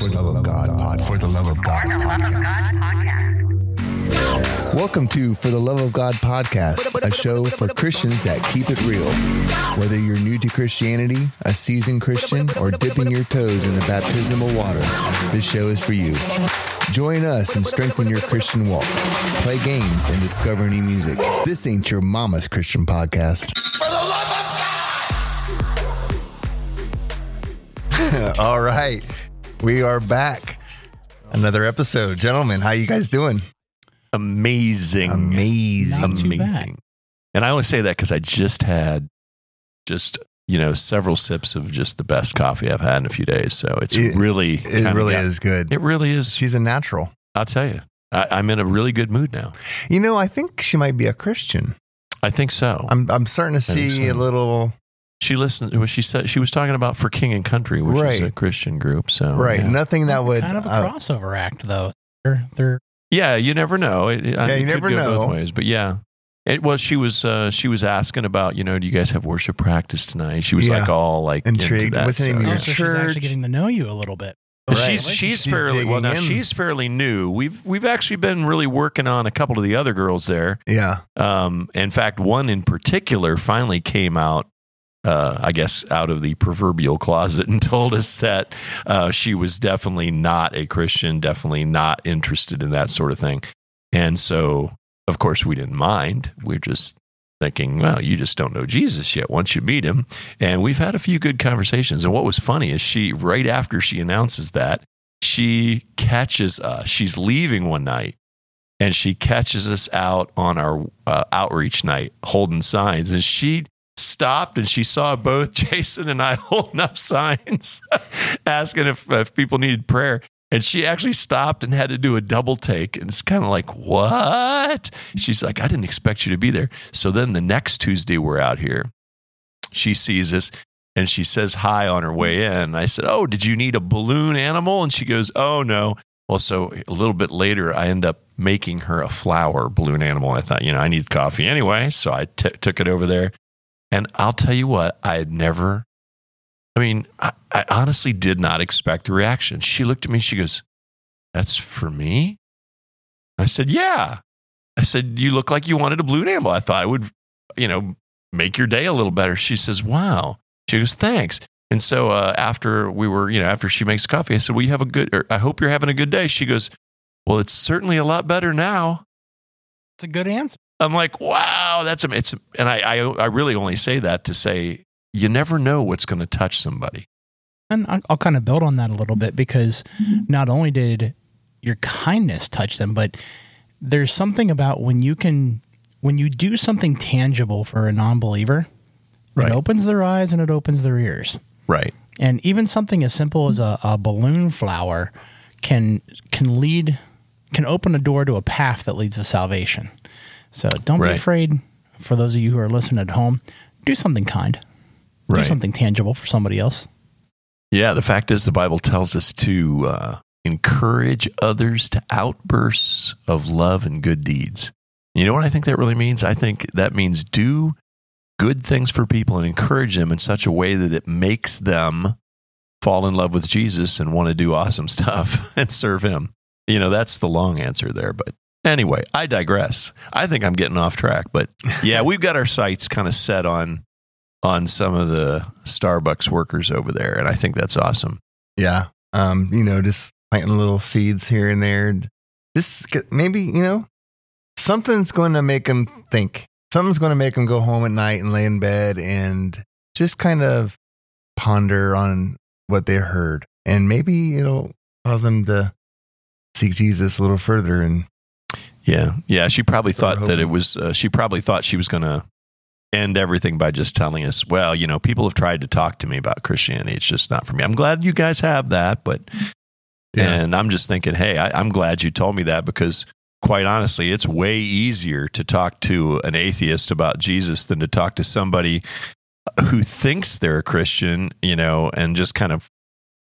For the Love of God Pod. For the Love of God Podcast. Welcome to For the Love of God Podcast, a show for Christians that keep it real. Whether you're new to Christianity, a seasoned Christian, or dipping your toes in the baptismal water, this show is for you. Join us and strengthen your Christian walk. Play games and discover new music. This ain't your mama's Christian podcast. All right. We are back. Another episode. Gentlemen, how you guys doing? amazing, Amazing. Not too bad. amazing. And I always say that because I just had just you know several sips of just the best coffee I've had in a few days. So it's It- really, It kinda really got- is good. It really is. She's a natural. I'll tell you, I, I'm in a really good mood now. You know, I think she might be a Christian. I think so. I'm I'm starting to think see so. a little she listened. What she said she was talking about for King and Country, which is a Christian group. So right. yeah. Nothing that would kind of a uh, crossover act, though. They're, they're Yeah, you never know. It, it, Yeah, it you could never go know. both ways. But yeah, it was. She was. Uh, she was asking about. You know, do you guys have worship practice tonight? She was Yeah. like all like into Intrigued. that, What's the name of your oh, so she's church. actually getting to know you a little bit. And Right. She's she's She's fairly well now. in. She's fairly new. We've we've actually been really working on a couple of the other girls there. yeah. Um, in fact, one in particular finally came out. Uh, I guess out of the proverbial closet and told us that uh, she was definitely not a Christian, definitely not interested in that sort of thing. And so, of course, we didn't mind. We're just thinking, well, you just don't know Jesus yet once you meet him. And we've had a few good conversations. And what was funny is she, right after she announces that, she catches us. She's leaving one night and she catches us out on our uh, outreach night holding signs. And she stopped and she saw both Jason and I holding up signs asking if, if people needed prayer. And she actually stopped and had to do a double take. And it's kind of like, what? She's like, I didn't expect you to be there. So then the next Tuesday, we're out here. She sees us and she says hi on her way in. I said, Oh, did you need a balloon animal? And she goes, Oh, no. Well, so a little bit later, I end up making her a flower balloon animal. I thought, you know, I need coffee anyway. So I t- took it over there. And I'll tell you what, I had never, I mean, I, I honestly did not expect the reaction. She looked at me, she goes, That's for me? I said, Yeah. I said, You look like you wanted a blue animal. I thought I would, you know, make your day a little better. She says, Wow. She goes, Thanks. And so uh, after we were, you know, after she makes coffee, I said, Well, you have a good, or I hope you're having a good day. She goes, Well, it's certainly a lot better now. It's a good answer. I'm like, wow, that's it's, and I, I, I really only say that to say you never know what's going to touch somebody. And I- I'll kind of build on that a little bit because not only did your kindness touch them, but there's something about when you can, when you do something tangible for a non believer, Right. it opens their eyes and it opens their ears. Right. And even something as simple as a, a balloon flower can can lead can open a door to a path that leads to salvation. So don't Right. be afraid. For those of you who are listening at home, do something kind. Do something tangible for somebody else. Yeah. The fact is, the Bible tells us to uh, encourage others to outbursts of love and good deeds. You know what I think that really means? I think that means do good things for people and encourage them in such a way that it makes them fall in love with Jesus and want to do awesome stuff and serve him. You know, that's the long answer there. But anyway, I digress. I think I'm getting off track. But yeah, we've got our sights kind of set on on some of the Starbucks workers over there, and I think that's awesome. Yeah. Um, you know, just planting little seeds here and there. Just maybe, you know, something's going to make them think. Something's going to make them go home at night and lay in bed and just kind of ponder on what they heard. And maybe it'll cause them to seek Jesus a little further. And Yeah, yeah. She probably thought that it was. Uh, she probably thought she was going to end everything by just telling us, "Well, you know, people have tried to talk to me about Christianity. It's just not for me." I'm glad you guys have that, but and I'm just thinking, hey, I, I'm glad you told me that because, quite honestly, it's way easier to talk to an atheist about Jesus than to talk to somebody who thinks they're a Christian, you know, and just kind of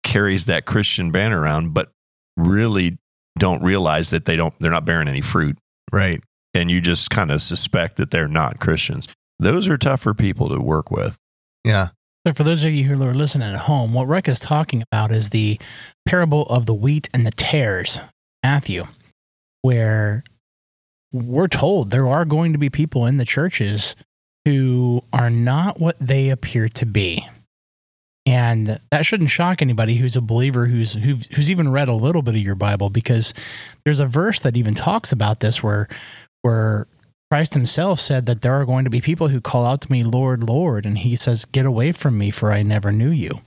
carries that Christian banner around, but really don't realize that they don't they're not bearing any fruit right. and you just kind of suspect that they're not Christians. Those are tougher people to work with. Yeah. So, for those of you who are listening at home, what Rick is talking about is the parable of the wheat and the tares, Matthew, where we're told there are going to be people in the churches who are not what they appear to be. And that shouldn't shock anybody who's a believer who's who's, who's even read a little bit of your Bible because there's a verse that even talks about this where where Christ himself said that there are going to be people who call out to me, Lord, Lord, and he says, Get away from me, for I never knew you.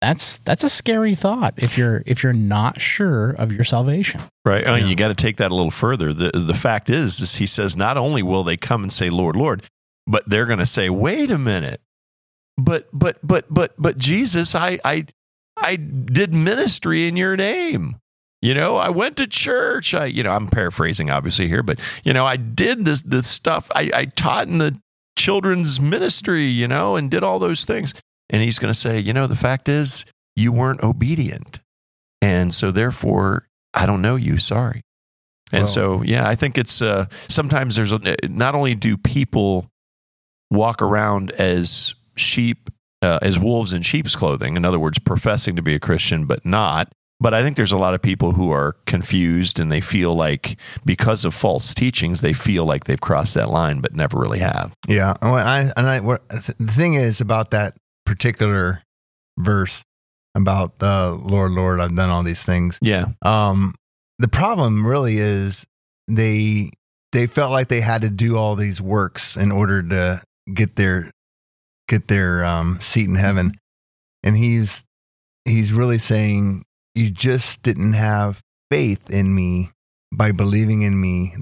That's that's a scary thought if you're if you're not sure of your salvation. Right. Yeah. you got to take that a little further. The the fact is, is he says not only will they come and say, Lord, Lord, but they're going to say, wait a minute. But but but but but Jesus, I I I did ministry in your name. You know, I went to church. I, you know, I'm paraphrasing obviously here, but you know, I did this this stuff. I, I taught in the children's ministry, you know, and did all those things. And he's going to say, you know, the fact is, you weren't obedient, and so therefore, I don't know you. Sorry. And so, yeah, I think it's uh, sometimes there's a, not only do people walk around as sheep, uh, as wolves in sheep's clothing, in other words, professing to be a Christian but not but I think there's a lot of people who are confused and they feel like because of false teachings, they feel like they've crossed that line, but never really have. Yeah. I, and I, the thing is about that particular verse about the Lord, Lord, I've done all these things. Yeah. Um, the problem really is they, they felt like they had to do all these works in order to get their, get their, um, seat in heaven. And he's, he's really saying, you just didn't have faith in me by believing in me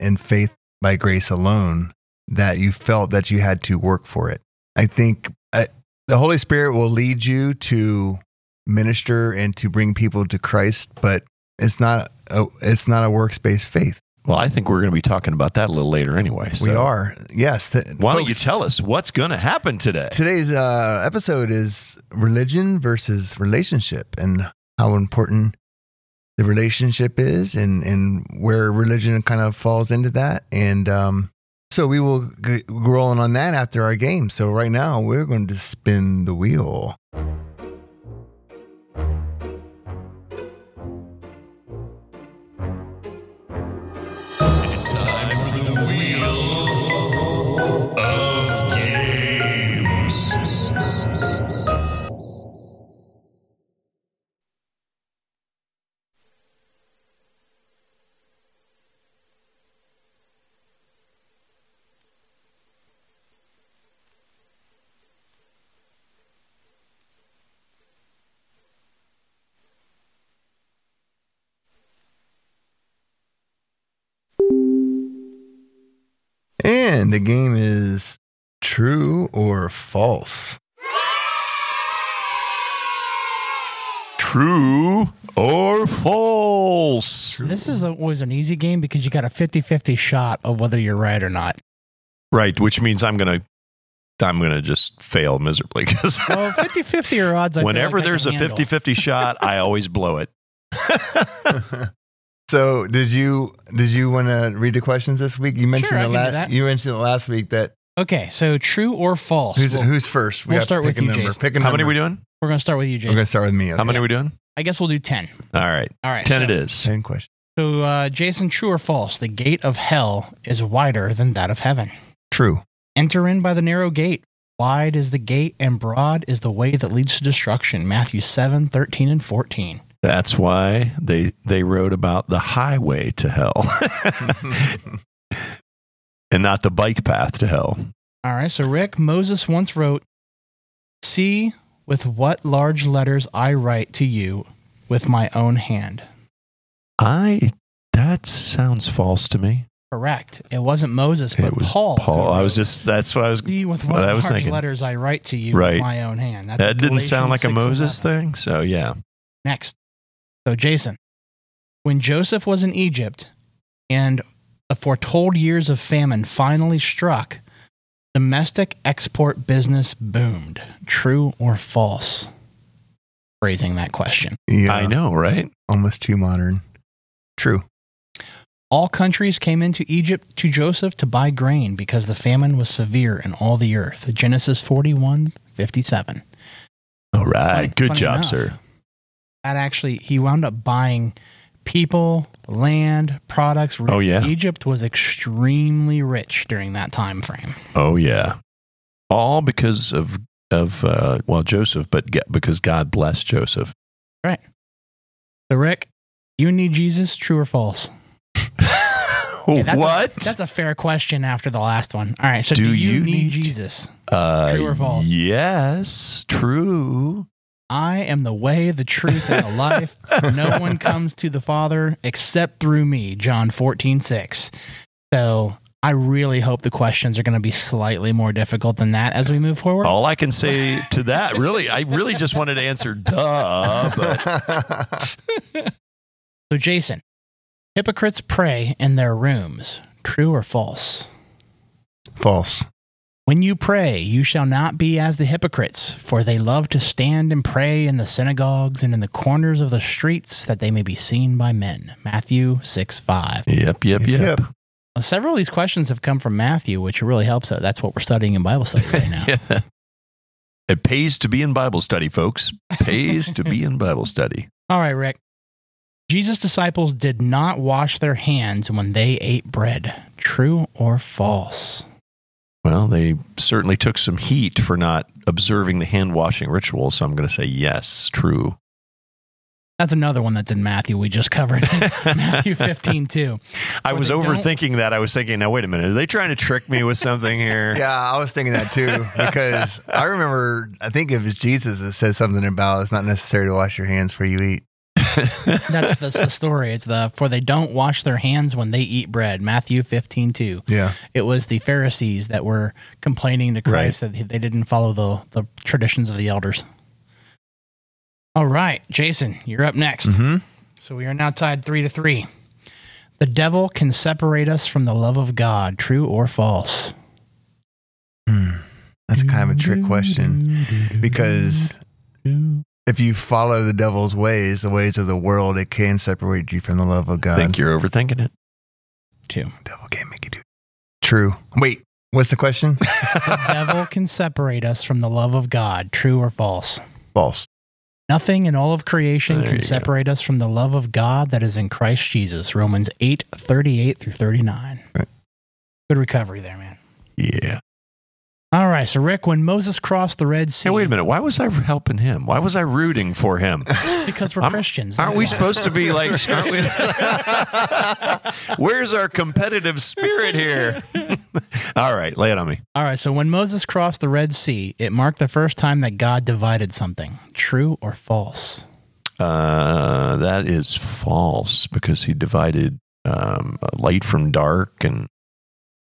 and faith by grace alone that you felt that you had to work for it. I think uh, the Holy Spirit will lead you to minister and to bring people to Christ, but it's not a, it's not a works based faith. Well, I think we're going to be talking about that a little later anyway. So. We are. Yes. Th- Why folks, don't you tell us what's going to happen today? Today's uh, episode is religion versus relationship. And how important the relationship is and, and where religion kind of falls into that. And um, so we will get rolling on that after our game. So right now we're going to spin the wheel. And the game is true or false. True or false? This is always an easy game because you got a 50 50 shot of whether you're right or not. Right, which means I'm going to I'm going to just fail miserably because well, 50 50 are odds. I whenever like there's a 50 50 shot, I always blow it. So did you did you want to read the questions this week? You mentioned sure, the last you mentioned the last week that Okay, so true or false? Who's we'll, who's first? We will start with you, Jason. Pick a How many are we doing? We're going to start with you, Jason. We're going to start with me. Okay. How many are we doing? I guess we'll do 10. All right. All right. 10 so, it is. 10 questions. So, uh, Jason, true or false? The gate of hell is wider than that of heaven. True. Enter in by the narrow gate. Wide is the gate and broad is the way that leads to destruction. Matthew 7, 13, and 14. That's why they they wrote about the highway to hell. and not the bike path to hell. All right, so Rick Moses once wrote, "See with what large letters I write to you with my own hand." I that sounds false to me. Correct. It wasn't Moses, but Paul. Paul. I was just that's what I was. See with what, what I was thinking. letters I write to you right. with my own hand. That's that didn't sound like a Moses thing. So yeah. Next, so, Jason, when Joseph was in Egypt and the foretold years of famine finally struck, domestic export business boomed. True or false? Phrasing that question. Yeah, I know, right? Almost too modern. True. All countries came into Egypt to Joseph to buy grain because the famine was severe in all the earth. Genesis 41 57. All right. Funny- Good funny job, enough, sir. That actually, he wound up buying people, land, products. Oh, yeah. Egypt was extremely rich during that time frame. Oh yeah, all because of of uh, well Joseph, but because God blessed Joseph. Right. So, Rick, you need Jesus, true or false? That's a- what? that's a fair question after the last one. All right. So, Do do, you, you need, need- Jesus? uh, true or false? Yes, true. I am the way, the truth, and the life. no one comes to the Father except through me. John 14, 6. So I really hope the questions are going to be slightly more difficult than that as we move forward. All I can say to that, really, I really just wanted to answer duh, but So, Jason, hypocrites pray in their rooms. True or false? False. When you pray, you shall not be as the hypocrites, for they love to stand and pray in the synagogues and in the corners of the streets, that they may be seen by men. Matthew 6 5. yep, yep, yep. Yep. Well, several of these questions have come from Matthew, which really helps out. That's what we're studying in Bible study right now. Yeah. It pays to be in Bible study, folks. Pays to be in Bible study. All right, Rick. Jesus' disciples did not wash their hands when they ate bread. True or false? Well, they certainly took some heat for not observing the hand washing ritual, so I'm going to say yes, true. That's another one that's in Matthew. We just covered Matthew 15 too. I was they don't- overthinking that. I was thinking, now wait a minute, are they trying to trick me with something here? Yeah, I was thinking that too because I remember. I think if it's Jesus that says something about it's not necessary to wash your hands before you eat. That's, that's the story. It's the for they don't wash their hands when they eat bread. Matthew 15 2. Yeah. It was the Pharisees that were complaining to Christ that they didn't follow the, the traditions of the elders. All right, Jason, you're up next. Mm-hmm. So we are now tied three to three. The devil can separate us from the love of God, true or false? That's kind of a trick question because if you follow the devil's ways, the ways of the world, it can separate you from the love of I God. think you're overthinking it. Two. devil can't make you do. True. Wait, what's the question? The devil can separate us from the love of God, true or false? False. Nothing in all of creation There can you go. separate us from the love of God that is in Christ Jesus. Romans 8, 38 through 39. Right. Good recovery there, man. Yeah. All right. So, Rick, when Moses crossed the Red Sea, Hey, wait a minute. Why was I helping him? Why was I rooting for him? because we're I'm- Christians. Aren't we why. supposed to be like, aren't we? Where's our competitive spirit here? All right, lay it on me. All right. So, when Moses crossed the Red Sea, it marked the first time that God divided something. True or false? Uh, that is false because he divided um, light from dark and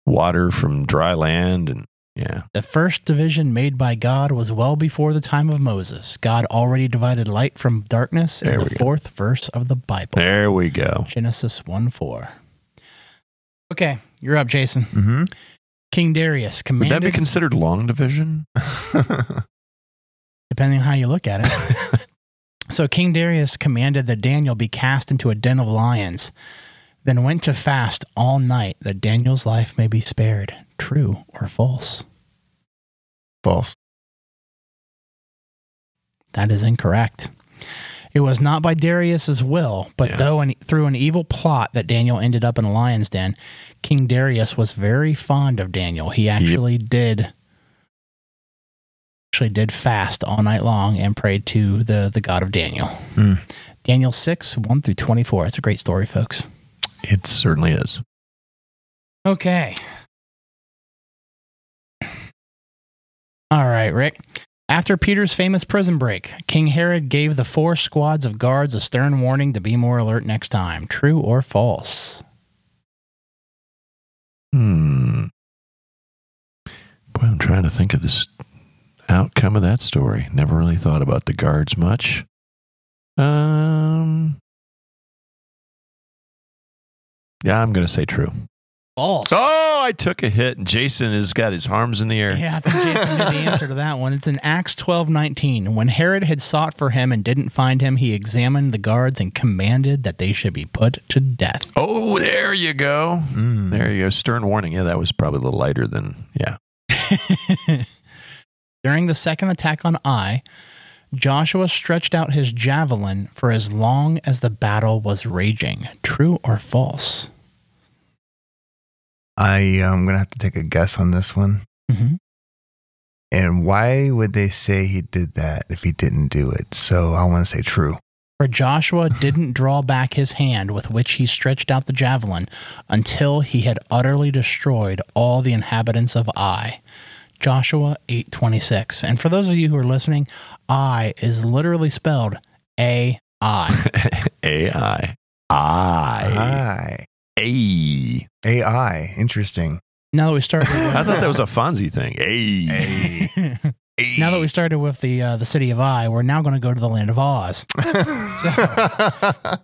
water from dry land. And yeah, The first division made by God was well before the time of Moses. God already divided light from darkness in There the go. fourth verse of the Bible. there we go. Genesis 1 4. Okay, you're up, Jason. Mm-hmm. King Darius commanded. Would that be considered long division? depending on how you look at it. so King Darius commanded that Daniel be cast into a den of lions, then went to fast all night that Daniel's life may be spared. True or false? False. That is incorrect. It was not by Darius's will, but Yeah. though an, through an evil plot that Daniel ended up in a lion's den, King Darius was very fond of Daniel. He actually did actually did fast all night long and prayed to the the God of Daniel. Hmm. Daniel 6, 1 through 24. It's a great story, folks. It certainly is. Okay. All right, Rick. After Peter's famous prison break, King Herod gave the four squads of guards a stern warning to be more alert next time. True or false? Hmm. Boy, I'm trying to think of this outcome of that story. Never really thought about the guards much. Um. Yeah, I'm going to say true. False. Oh, I took a hit, and Jason has got his arms in the air. Yeah, I think Jason knew the answer to that one. It's in Acts twelve nineteen. When Herod had sought for him and didn't find him, he examined the guards and commanded that they should be put to death. Oh, there you go. Hmm, there you go. Stern warning. Yeah, that was probably a little lighter than, yeah. During the second attack on Ai, Joshua stretched out his javelin for as long as the battle was raging. True or false? I am gonna have to take a guess on this one. Mm-hmm. And why would they say he did that if he didn't do it? So Ai want to say true. For Joshua didn't draw back his hand with which he stretched out the javelin until he had utterly destroyed all the inhabitants of Ai. Joshua 8:26. And for those of you who are listening, I is literally spelled A I. AI. I. Hi. A. AI. Interesting. Now that we started I thought that was a Fonzie thing. A. now that we started with the uh, the city of Ai, we're now going to go to the land of Oz. So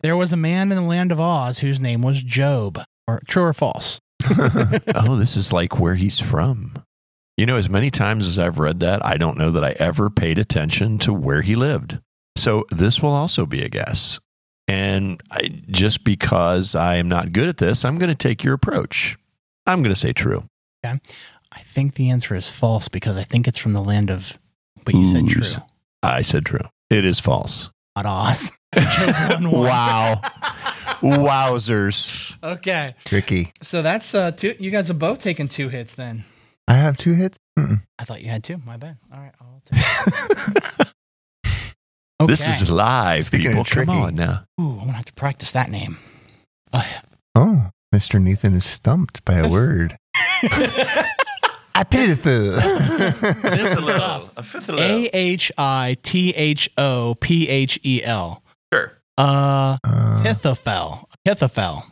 there was a man in the land of Oz whose name was Job. Or true or false? oh, this is like where he's from. You know, as many times as I've read that, I don't know that I ever paid attention to where he lived. So this will also be a guess. And I, just because I am not good at this, I'm going to take your approach. I'm going to say true. Okay. I think the answer is false because I think it's from the land of. But you said true. I said true. It is false. Not Oz. Job won one. Wow. Wowzers. Okay, Tricky. so that's uh, two. You guys have both taken two hits. Then I have two hits. Mm-mm. I thought you had two. My bad. All right, I'll take. Okay. This is live, Speaking people. of Come tricky. on now. Ooh, I'm gonna have to practice that name. Uh, Oh, Mr. Nathan is stumped by a word. I pitiful. A fifth A H I T H O P H E L. Sure. Uh, Uh, Ahithophel. Ahithophel. All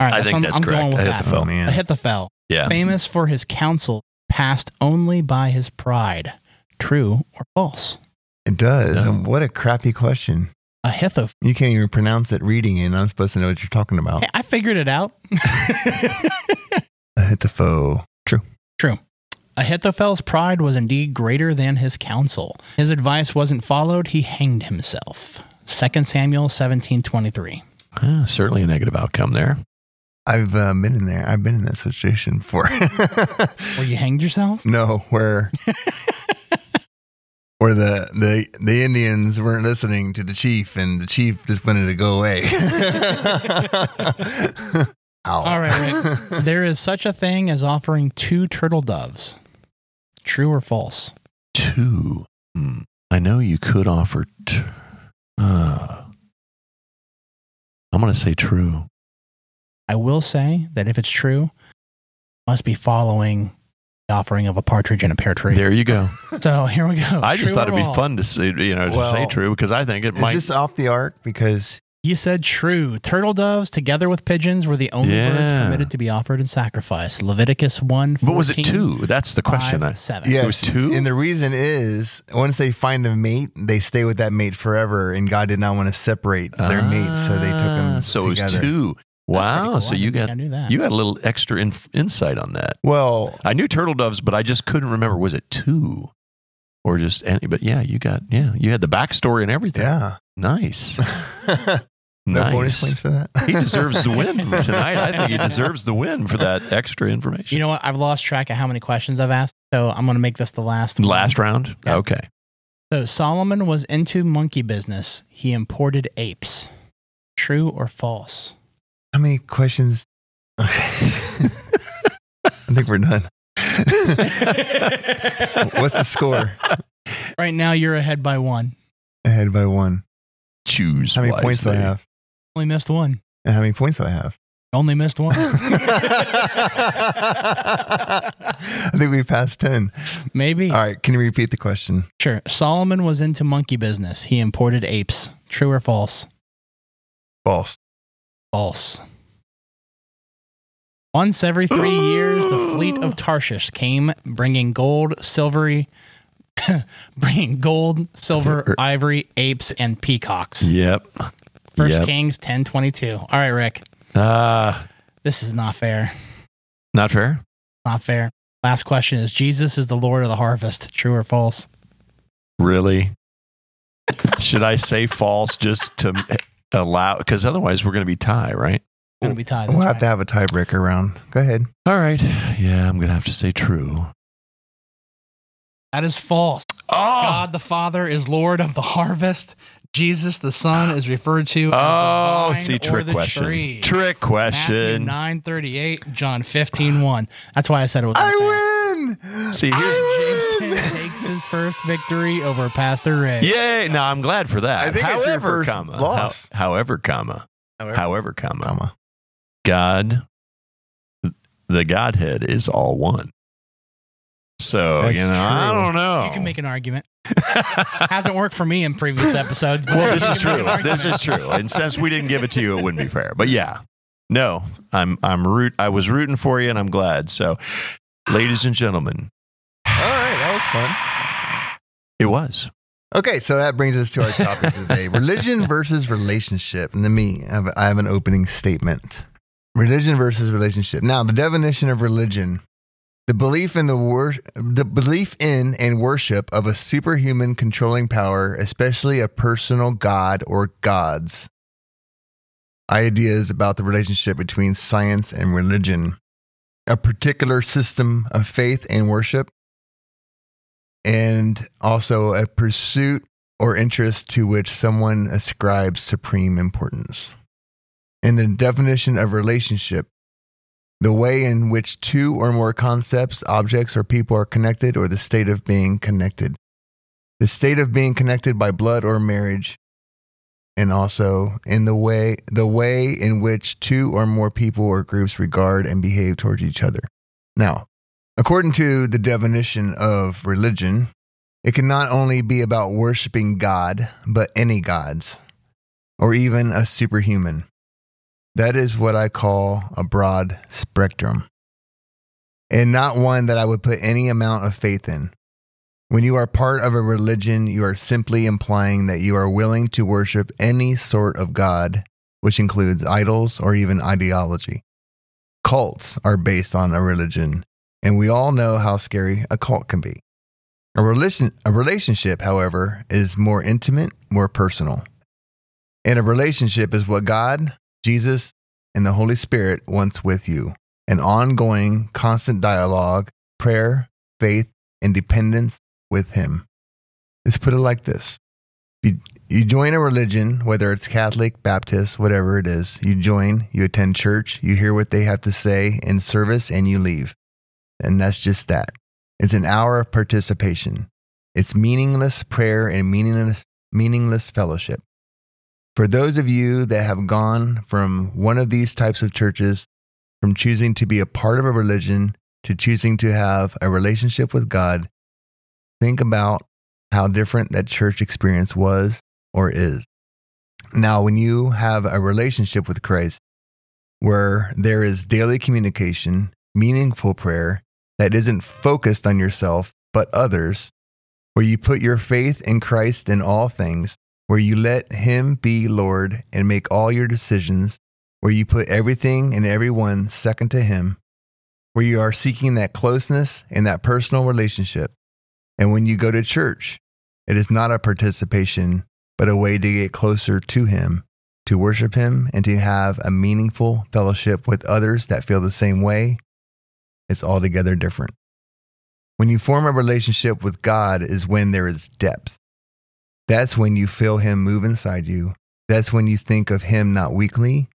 right, I think I'm, that's I'm correct. going with Ahithophel. oh, that. man. Ahithophel, Yeah. famous for his counsel, passed only by his pride. True or false? It does. No. What a crappy question. A Ahithophel. You can't even pronounce it reading it, and I'm supposed to know what you're talking about. Hey, I figured it out. I hit the foe. True. True. Ahithophel's pride was indeed greater than his counsel. His advice wasn't followed, he hanged himself. 2 Samuel 17:23. Ah, certainly a negative outcome there. I've uh, been in there. I've been in that situation before. Where you hanged yourself? no, where where the, the the Indians weren't listening to the chief, and the chief just wanted to go away. All right, Rick. there is such a thing as offering two turtle doves. True or false? Two. Hmm. I know you could offer. T- uh, I'm going to say true. I will say that if it's true, must be following the offering of a partridge in a pear tree. There you go. So here we go. I just True thought or it'd be false? fun to say, you know, to Well, say true because I think it Is might. this off the ark? Because You said true. Turtle doves together with pigeons were the only birds Yeah. permitted to be offered in sacrifice. Leviticus 1 but was it two? That's the question. I, 7. yes, was two? and the reason is once they find a mate, they stay with that mate forever, and God did not want to separate their mates, so they took them Ah, So together. it was two. Wow. So you got I knew that. you got a little extra inf- insight on that. Well, I knew turtle doves, but I just couldn't remember. Was it two or just any? But yeah, you got yeah, you had the backstory and everything. yeah. Nice, No nice. bonus points for that. he deserves the win tonight. I think he deserves the win for that extra information. You know what? I've lost track of how many questions I've asked. So I'm going to make this the last one. last round. Yeah. Okay. So Solomon was into monkey business. He imported apes. True or false? How many questions? I think we're done. What's the score? Right now, you're ahead by one. Ahead by one. Choose. How many points do I wisely. have? Only missed one. And how many points do I have? Only missed one. I think we passed 10. Maybe. All right. Can you repeat the question? Sure. Solomon was into monkey business. He imported apes. True or false? False. False. Once every three years, the fleet of Tarshish came, bringing gold, silvery, bringing gold, silver, ivory, apes, and peacocks. Yep. First Yep. Kings ten twenty two. All right, Rick. Ah, This is not fair. Not fair. Not fair. Last question is Jesus is the Lord of the harvest. True or false? Really? Should I say false just to allow? Because otherwise, we're going to be tie, right? Gonna be tied. We'll have right. to have a tiebreaker round. Go ahead. All right. Yeah, I'm going to have to say true. That is false. Oh, God the Father is Lord of the harvest. Jesus the Son is referred to as oh, the vine see, or trick the question. tree. Trick Matthew question. 938, John 15 1. That's why I said it was. I win. See, here's Jason takes his first victory over Pastor Ray. yay. No, I'm glad for that. I think it's your however, first comma, loss. how- however, comma, however, comma, Comma. God, the Godhead is all one. So That's you know, I true. don't know. You can make an argument. Hasn't worked for me in previous episodes. But well, this you is can make true. an This argument. is true. And since we didn't give it to you, it wouldn't be fair. But yeah, no, I'm I'm root. I was rooting for you, and I'm glad. So, ladies and gentlemen, All right, that was fun. it was. Okay, so that brings us to our topic today: religion versus relationship. And let me have, I have an opening statement: religion versus relationship. Now, the definition of religion: the belief in the wor- the belief in and worship of a superhuman controlling power, especially a personal god or gods. Ideas about the relationship between science and religion, a particular system of faith and worship and also a pursuit or interest to which someone ascribes supreme importance. In the definition of relationship, the way in which two or more concepts, objects, or people are connected, or the state of being connected. The state of being connected by blood or marriage, and also in the way the way in which two or more people or groups regard and behave towards each other. Now, According to the definition of religion, it can not only be about worshiping God, but any gods, or even a superhuman. That is what I call a broad spectrum, and not one that I would put any amount of faith in. When you are part of a religion, you are simply implying that you are willing to worship any sort of God, which includes idols or even ideology. Cults are based on a religion and we all know how scary a cult can be. A, relation, a relationship, however, is more intimate, more personal. And a relationship is what God, Jesus, and the Holy Spirit wants with you an ongoing, constant dialogue, prayer, faith, and dependence with Him. Let's put it like this you, you join a religion, whether it's Catholic, Baptist, whatever it is, you join, you attend church, you hear what they have to say in service, and you leave. And that's just that. It's an hour of participation. It's meaningless prayer and meaningless, meaningless fellowship. For those of you that have gone from one of these types of churches, from choosing to be a part of a religion to choosing to have a relationship with God, think about how different that church experience was or is. Now, when you have a relationship with Christ where there is daily communication, meaningful prayer, that isn't focused on yourself, but others, where you put your faith in Christ in all things, where you let Him be Lord and make all your decisions, where you put everything and everyone second to Him, where you are seeking that closeness and that personal relationship. And when you go to church, it is not a participation, but a way to get closer to Him, to worship Him, and to have a meaningful fellowship with others that feel the same way it's altogether different. When you form a relationship with God is when there is depth. That's when you feel Him move inside you. That's when you think of Him not weekly,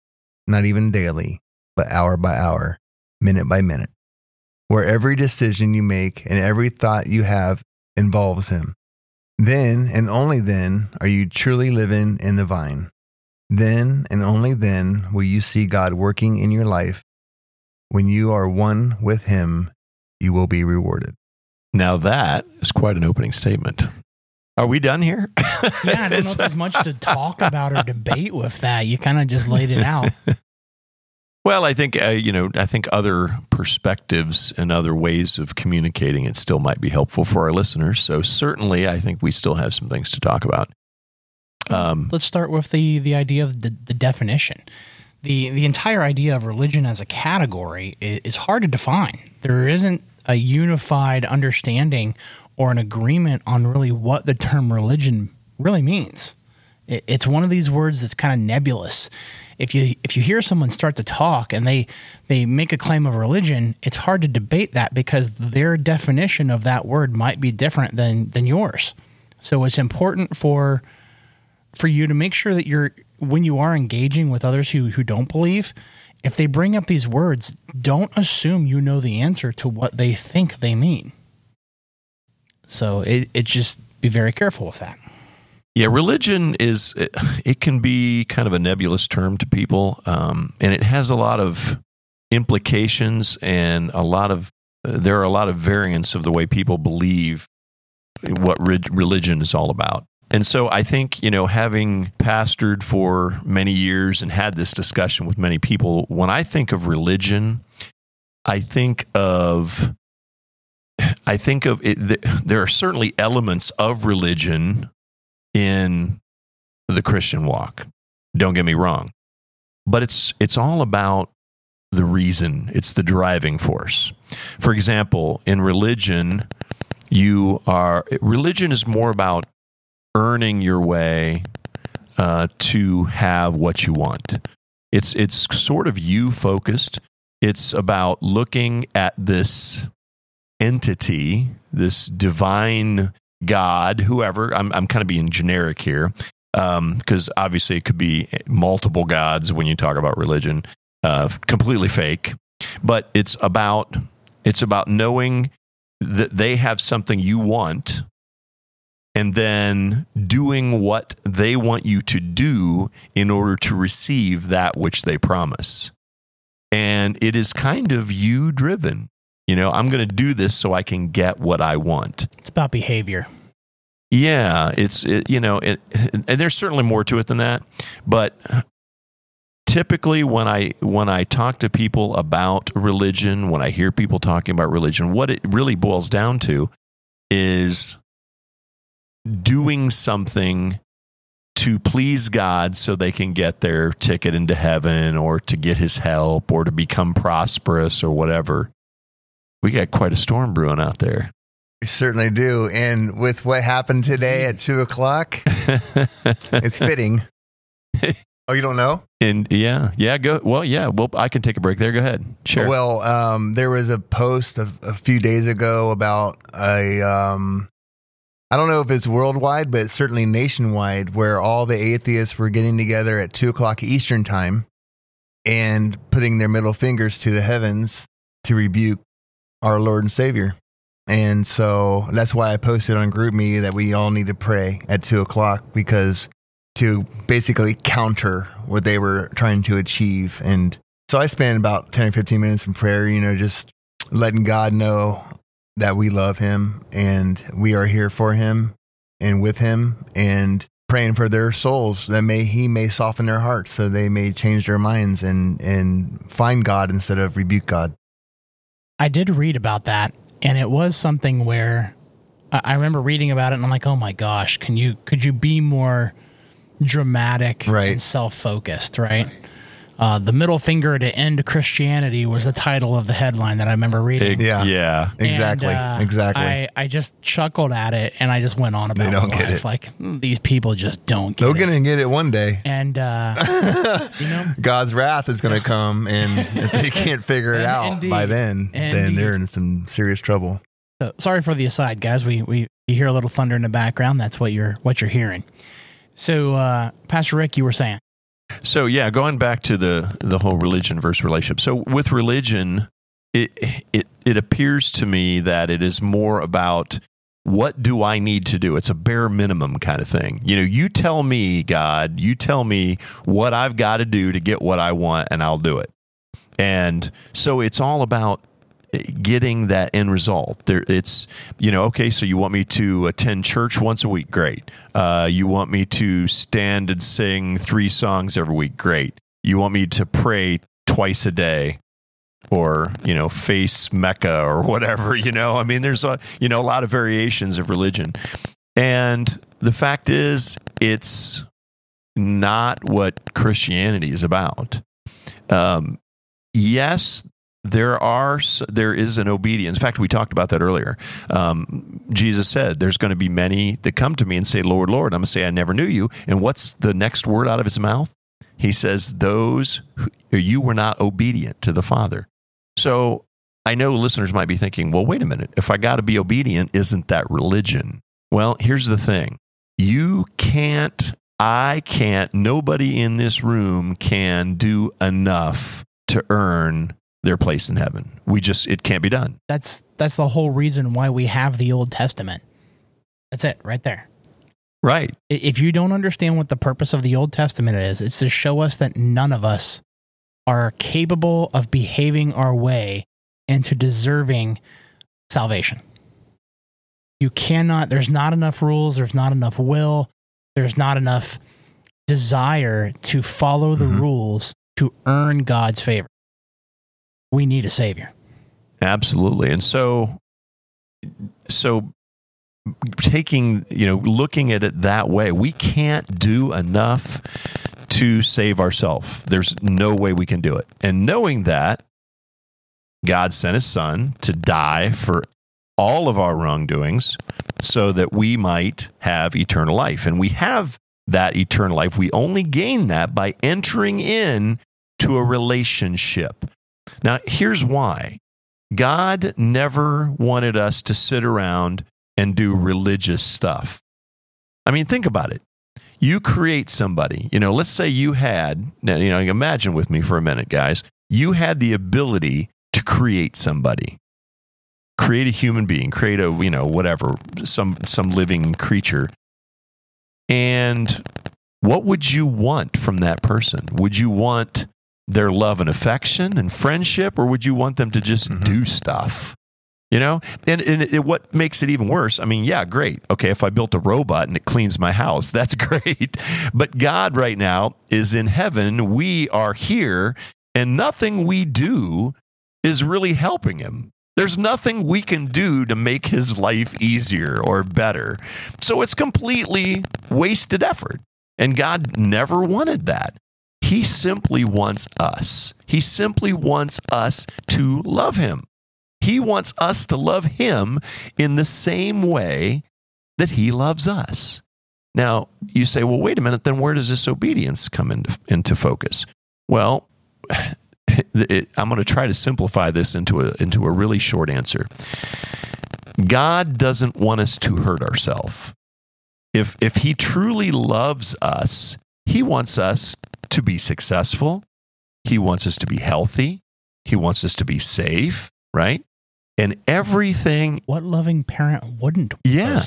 not even daily, but hour by hour, minute by minute, where every decision you make and every thought you have involves Him. Then and only then are you truly living in the vine. Then and only then will you see God working in your life when you are one with him, you will be rewarded. Now that is quite an opening statement. Are we done here? Yeah, I don't know if there's much to talk about or debate with that. You kind of just laid it out. Well, I think uh, you know. I think other perspectives and other ways of communicating it still might be helpful for our listeners. So certainly, I think we still have some things to talk about. Um, Let's start with the the idea of the, the definition. the the entire idea of religion as a category is, is hard to define. There isn't a unified understanding or an agreement on really what the term religion really means. It, it's one of these words that's kind of nebulous. If you if you hear someone start to talk and they they make a claim of religion, it's hard to debate that because their definition of that word might be different than than yours. So it's important for for you to make sure that you're when you are engaging with others who who don't believe, if they bring up these words, don't assume you know the answer to what they think they mean. So it it just be very careful with that. Yeah, religion is it, it can be kind of a nebulous term to people, um, and it has a lot of implications and a lot of there are a lot of variants of the way people believe what re- religion is all about. And so I think, you know, having pastored for many years and had this discussion with many people, when I think of religion, I think of I think of it, there are certainly elements of religion in the Christian walk. Don't get me wrong. But it's it's all about the reason. It's the driving force. For example, in religion, you are religion is more about earning your way uh, to have what you want. It's it's sort of you focused. It's about looking at this entity, this divine God, whoever. I'm I'm kind of being generic here because um, obviously it could be multiple gods when you talk about religion. Uh, completely fake, but it's about it's about knowing that they have something you want and then doing what they want you to do in order to receive that which they promise. And it is kind of you driven. You know, I'm going to do this so I can get what I want. It's about behavior. Yeah, it's it, you know, it, and there's certainly more to it than that, but typically when I when I talk to people about religion, when I hear people talking about religion, what it really boils down to is doing something to please God so they can get their ticket into heaven or to get his help or to become prosperous or whatever. We got quite a storm brewing out there. We certainly do. And with what happened today at two o'clock, it's fitting. Oh, you don't know? And yeah, yeah, go. Well, yeah, well, I can take a break there. Go ahead. Sure. Well, um, there was a post a, a few days ago about a, um, I don't know if it's worldwide, but it's certainly nationwide, where all the atheists were getting together at two o'clock Eastern time and putting their middle fingers to the heavens to rebuke our Lord and Savior. And so that's why I posted on GroupMe that we all need to pray at two o'clock because to basically counter what they were trying to achieve. And so I spent about 10 or 15 minutes in prayer, you know, just letting God know that we love him and we are here for him and with him and praying for their souls that may he may soften their hearts so they may change their minds and and find God instead of rebuke God. I did read about that and it was something where I remember reading about it and I'm like, "Oh my gosh, can you could you be more dramatic right. and self-focused, right? Uh, the middle finger to end Christianity was the title of the headline that I remember reading. Yeah, yeah, exactly, and, uh, exactly. I, I just chuckled at it and I just went on about. They don't get it. Like hmm, these people just don't. Get it. They're gonna get it one day, and uh, you know, God's wrath is gonna come, and if they can't figure it out Indeed. by then, Indeed. then they're in some serious trouble. So, sorry for the aside, guys. We we you hear a little thunder in the background. That's what you're what you're hearing. So, uh, Pastor Rick, you were saying. So yeah, going back to the the whole religion versus relationship. So with religion, it it it appears to me that it is more about what do I need to do? It's a bare minimum kind of thing. You know, you tell me, God, you tell me what I've got to do to get what I want and I'll do it. And so it's all about getting that end result. There, it's you know okay. So you want me to attend church once a week? Great. Uh, you want me to stand and sing three songs every week? Great. You want me to pray twice a day? Or you know, face Mecca or whatever. You know, I mean, there's a you know a lot of variations of religion, and the fact is, it's not what Christianity is about. Um, yes, there are there is an obedience. In fact, we talked about that earlier. Um, Jesus said, "There's going to be many that come to me and say, Lord, Lord." I'm going to say, "I never knew you." And what's the next word out of his mouth? He says, "Those who, you were not obedient to the Father." So I know listeners might be thinking, "Well, wait a minute. If I got to be obedient, isn't that religion?" Well, here's the thing: you can't. I can't. Nobody in this room can do enough to earn their place in heaven. We just it can't be done. That's that's the whole reason why we have the Old Testament. That's it, right there. Right. If you don't understand what the purpose of the Old Testament is, it's to show us that none of us are capable of behaving our way into deserving salvation. You cannot, there's not enough rules, there's not enough will, there's not enough desire to follow the mm-hmm. rules to earn God's favor we need a savior. Absolutely. And so so taking, you know, looking at it that way, we can't do enough to save ourselves. There's no way we can do it. And knowing that God sent his son to die for all of our wrongdoings so that we might have eternal life. And we have that eternal life. We only gain that by entering in to a relationship. Now, here's why God never wanted us to sit around and do religious stuff. I mean, think about it. You create somebody, you know, let's say you had, now, you know, imagine with me for a minute, guys. You had the ability to create somebody, create a human being, create a, you know, whatever, some, some living creature. And what would you want from that person? Would you want their love and affection and friendship, or would you want them to just mm-hmm. do stuff? You know, and, and it, what makes it even worse? I mean, yeah, great. Okay, if I built a robot and it cleans my house, that's great. But God right now is in heaven. We are here, and nothing we do is really helping him. There's nothing we can do to make his life easier or better. So it's completely wasted effort. And God never wanted that. He simply wants us. He simply wants us to love him. He wants us to love him in the same way that he loves us. Now, you say, well, wait a minute, then where does this obedience come into, into focus? Well, it, I'm going to try to simplify this into a, into a really short answer. God doesn't want us to hurt ourselves. If, if he truly loves us, he wants us to be successful. He wants us to be healthy. He wants us to be safe, right? And everything. What loving parent wouldn't? Yeah,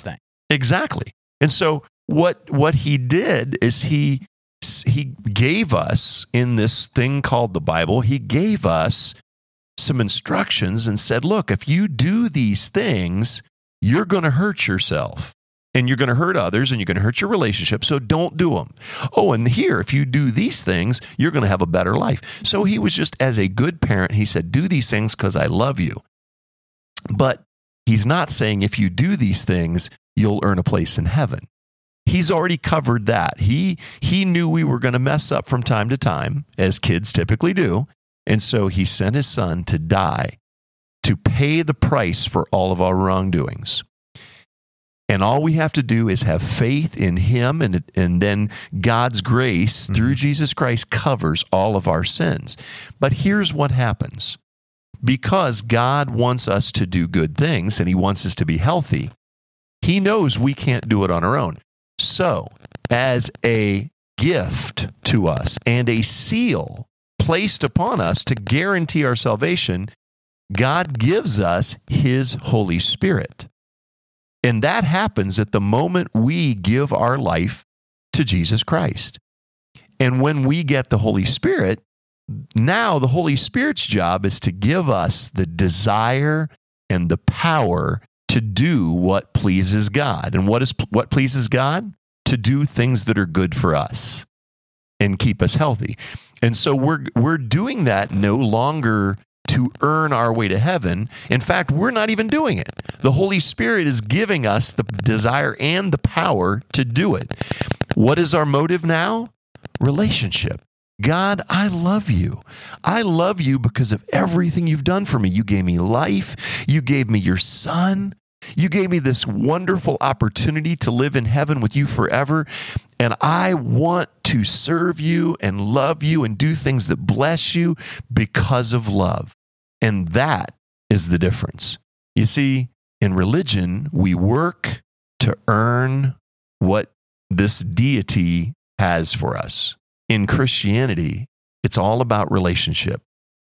exactly. And so what what he did is he he gave us in this thing called the Bible. He gave us some instructions and said, "Look, if you do these things, you're going to hurt yourself." And you're going to hurt others and you're going to hurt your relationship. So don't do them. Oh, and here, if you do these things, you're going to have a better life. So he was just, as a good parent, he said, Do these things because I love you. But he's not saying if you do these things, you'll earn a place in heaven. He's already covered that. He, he knew we were going to mess up from time to time, as kids typically do. And so he sent his son to die to pay the price for all of our wrongdoings. And all we have to do is have faith in Him, and, and then God's grace mm-hmm. through Jesus Christ covers all of our sins. But here's what happens because God wants us to do good things and He wants us to be healthy, He knows we can't do it on our own. So, as a gift to us and a seal placed upon us to guarantee our salvation, God gives us His Holy Spirit. And that happens at the moment we give our life to Jesus Christ. And when we get the Holy Spirit, now the Holy Spirit's job is to give us the desire and the power to do what pleases God. And what is what pleases God? To do things that are good for us and keep us healthy. And so we're we're doing that no longer to earn our way to heaven. In fact, we're not even doing it. The Holy Spirit is giving us the desire and the power to do it. What is our motive now? Relationship. God, I love you. I love you because of everything you've done for me. You gave me life. You gave me your son. You gave me this wonderful opportunity to live in heaven with you forever. And I want to serve you and love you and do things that bless you because of love. And that is the difference. You see, in religion, we work to earn what this deity has for us. In Christianity, it's all about relationship.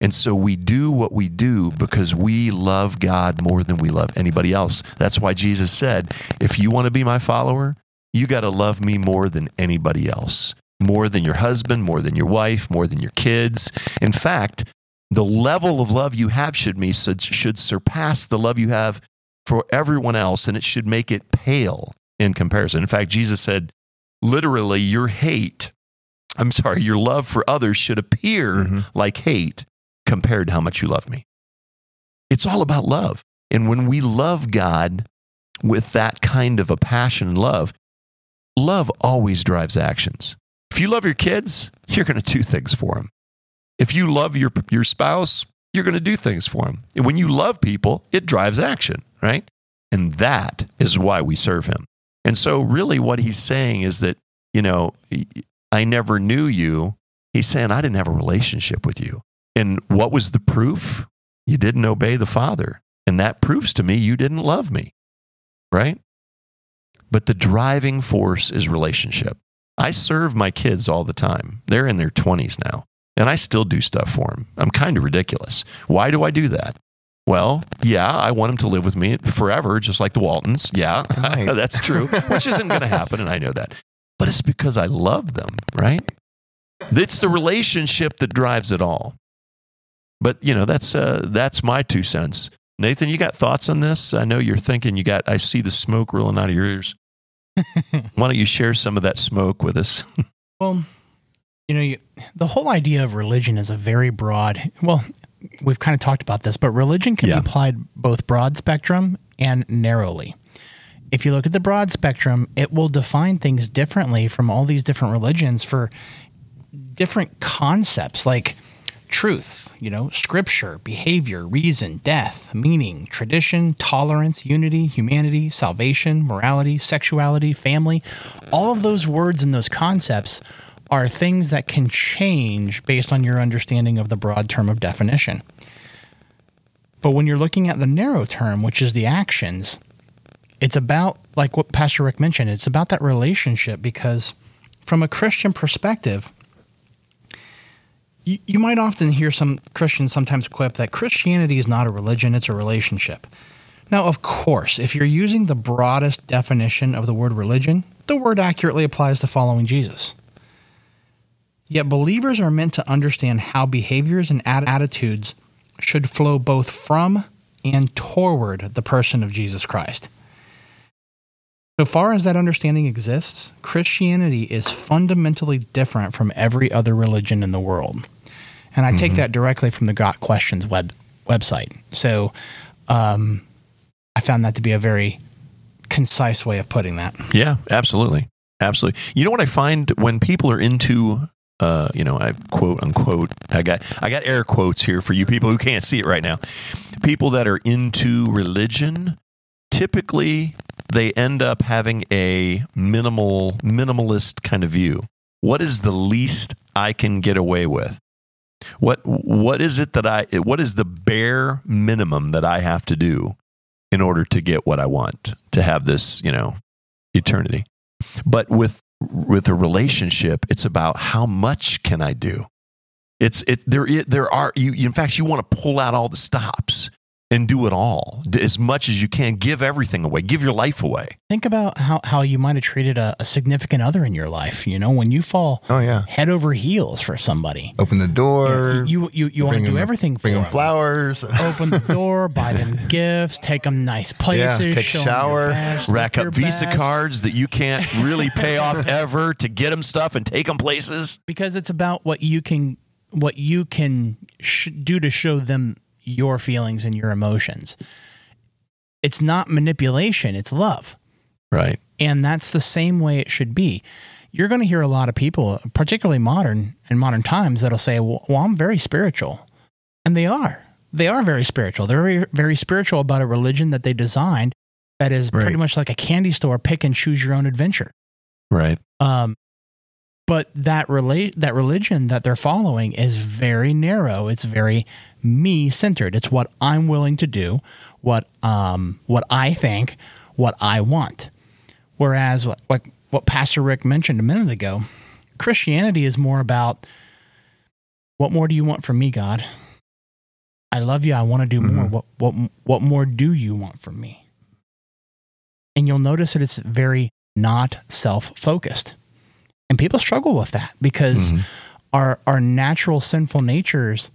And so we do what we do because we love God more than we love anybody else. That's why Jesus said, if you want to be my follower, you got to love me more than anybody else, more than your husband, more than your wife, more than your kids. In fact, the level of love you have should be should surpass the love you have for everyone else and it should make it pale in comparison. In fact, Jesus said literally your hate I'm sorry, your love for others should appear mm-hmm. like hate compared to how much you love me. It's all about love. And when we love God with that kind of a passion and love, love always drives actions. If you love your kids, you're going to do things for them. If you love your, your spouse, you're going to do things for them. And when you love people, it drives action, right? And that is why we serve him. And so, really, what he's saying is that, you know, I never knew you. He's saying, I didn't have a relationship with you. And what was the proof? You didn't obey the Father. And that proves to me you didn't love me, right? But the driving force is relationship. I serve my kids all the time. They're in their 20s now, and I still do stuff for him. I'm kind of ridiculous. Why do I do that? Well, yeah, I want him to live with me forever, just like the Waltons. Yeah, right. that's true, which isn't going to happen, and I know that. But it's because I love them, right? It's the relationship that drives it all. But you know, that's uh, that's my two cents. Nathan, you got thoughts on this? I know you're thinking. You got. I see the smoke rolling out of your ears. Why don't you share some of that smoke with us? well, you know, you, the whole idea of religion is a very broad. Well, we've kind of talked about this, but religion can yeah. be applied both broad spectrum and narrowly. If you look at the broad spectrum, it will define things differently from all these different religions for different concepts like truth, you know, scripture, behavior, reason, death, meaning, tradition, tolerance, unity, humanity, salvation, morality, sexuality, family. All of those words and those concepts are things that can change based on your understanding of the broad term of definition. But when you're looking at the narrow term, which is the actions, it's about, like what Pastor Rick mentioned, it's about that relationship because from a Christian perspective, you, you might often hear some Christians sometimes quip that Christianity is not a religion, it's a relationship. Now, of course, if you're using the broadest definition of the word religion, the word accurately applies to following Jesus. Yet believers are meant to understand how behaviors and attitudes should flow both from and toward the person of Jesus Christ. So far as that understanding exists, Christianity is fundamentally different from every other religion in the world. And I mm-hmm. take that directly from the Got Questions web website. So um, I found that to be a very concise way of putting that. Yeah, absolutely. Absolutely. You know what I find when people are into uh, you know, I quote unquote, I got I got air quotes here for you people who can't see it right now. People that are into religion typically they end up having a minimal minimalist kind of view. What is the least I can get away with? What what is it that I what is the bare minimum that I have to do in order to get what I want to have this, you know, eternity? But with with a relationship, it's about how much can I do? It's it there It, there are you in fact you want to pull out all the stops and do it all as much as you can. Give everything away. Give your life away. Think about how, how you might have treated a, a significant other in your life. You know, when you fall oh, yeah. head over heels for somebody. Open the door. You you, you, you want to do everything for them. them. flowers. Open the door, buy them gifts, take them nice places, yeah, take a shower, best, rack up Visa best. cards that you can't really pay off ever to get them stuff and take them places. Because it's about what you can what you can sh- do to show them your feelings and your emotions. It's not manipulation, it's love. Right. And that's the same way it should be. you're going to hear a lot of people, particularly modern in modern times, that'll say, well, well, I'm very spiritual. And they are. They are very spiritual. They're very, very spiritual about a religion that they designed that is Right. pretty much like a candy store, pick and choose your own adventure. Right. Um, but that relate that religion that they're following is very narrow. It's very me centered. It's what I'm willing to do, what um what I think, what I want. Whereas like what, what Pastor Rick mentioned a minute ago, Christianity is more about what more do you want from me, God? I love you. I want to do more. Mhm. What what what more do you want from me? And you'll notice that it's very not self-focused. And people struggle with that because Mhm. our our natural sinful natures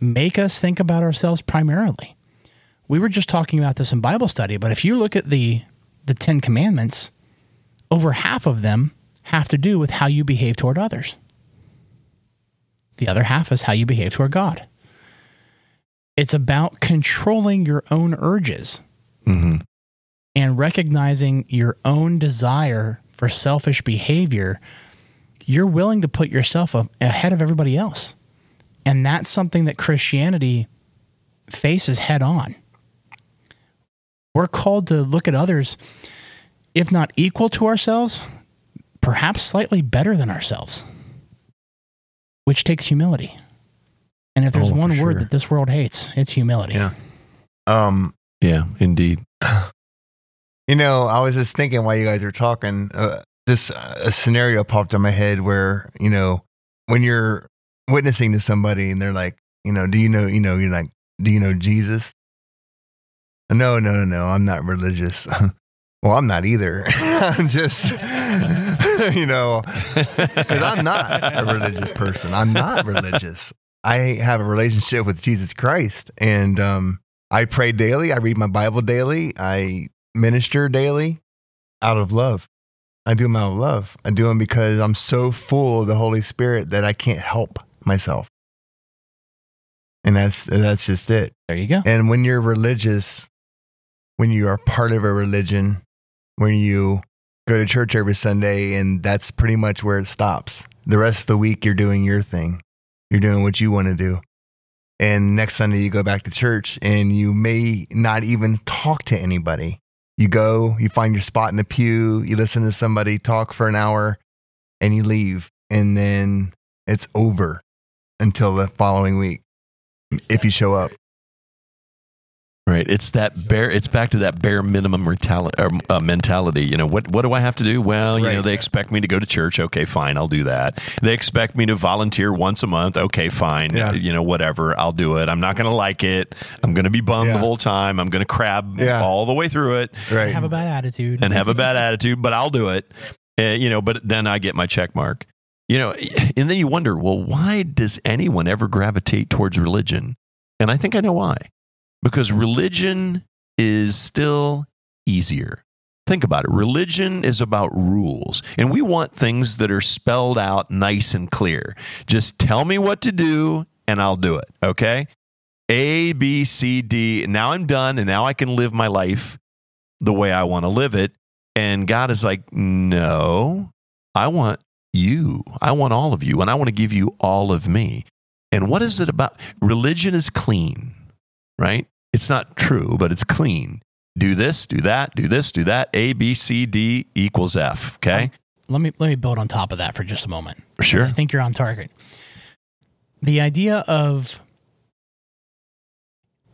make us think about ourselves primarily. We were just talking about this in Bible study, but if you look at the the 10 commandments, over half of them have to do with how you behave toward others. The other half is how you behave toward God. It's about controlling your own urges Mhm. and recognizing your own desire for selfish behavior, you're willing to put yourself ahead of everybody else. And that's something that Christianity faces head on. We're called to look at others, if not equal to ourselves, perhaps slightly better than ourselves, which takes humility. And if there's Oh, for one word that this world hates, it's humility. Yeah. Um, Yeah, indeed. You know, I was just thinking while you guys were talking, uh, this uh, a scenario popped in my head where you know when you're witnessing to somebody and they're like, you know, do you know, you know, you're like, do you know Jesus? No, no, no, no. I'm not religious. well, I'm not either. I'm just, you know, because I'm not a religious person. I'm not religious. I have a relationship with Jesus Christ, and um, I pray daily. I read my Bible daily. I minister daily out of love. I do them out of love. I do them because I'm so full of the Holy Spirit that I can't help myself. And that's that's just it. There you go. And when you're religious, when you are part of a religion, when you go to church every Sunday, and that's pretty much where it stops. The rest of the week, you're doing your thing. You're doing what you want to do. And next Sunday, you go back to church and you may not even talk to anybody. You go, you find your spot in the pew, you listen to somebody talk for an hour, and you leave. And then it's over until the following week if you show up. Right. It's that bare. It's back to that bare minimum mortality, or, uh, mentality. You know what? What do I have to do? Well, you know Right. they expect me to go to church. Okay, fine, I'll do that. They expect me to volunteer once a month. Okay, fine. Yeah. You know, whatever. I'll do it. I'm not going to like it. I'm going to be bummed the whole time. I'm going to crab Yeah. all the way through it Right. Have a bad attitude. and have a bad attitude, but I'll do it. Uh, you know, but then I get my check mark. You know, and then you wonder, well, why does anyone ever gravitate towards religion? And I think I know why. Because religion is still easier. Think about it. Religion is about rules, and we want things that are spelled out nice and clear. Just tell me what to do, and I'll do it. Okay? A, B, C, D. Now I'm done, and now I can live my life the way I want to live it. And God is like, no, I want you. I want all of you, and I want to give you all of me. And what is it about? Religion is clean, right? It's not true, but it's clean. Do this, do that, do this, do that. A, B, C, D equals F. Okay? Um, let me let me build on top of that for just a moment. Sure. I think you're on target. The idea of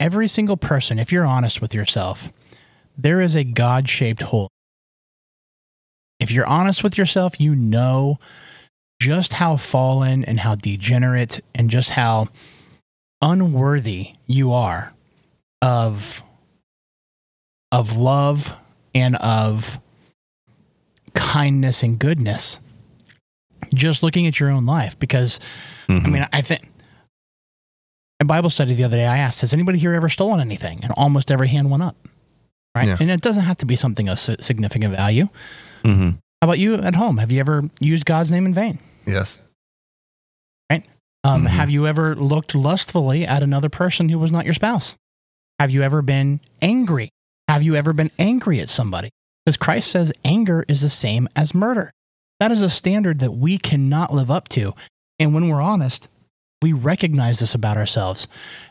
every single person, if you're honest with yourself, there is a God shaped hole. If you're honest with yourself, you know just how fallen and how degenerate and just how unworthy you are of of love and of kindness and goodness just looking at your own life because I Mhm. mean, I think in Bible study the other day, I asked, "Has anybody here ever stolen anything?" And almost every hand went up. Right, Yeah. and it doesn't have to be something of significant value. Mhm. How about you at home? Have you ever used God's name in vain? Yes. Right? Um, Mhm. Have you ever looked lustfully at another person who was not your spouse? Have you ever been angry? Have you ever been angry at somebody? Because Christ says anger is the same as murder. That is a standard that we cannot live up to. And when we're honest, we recognize this about ourselves.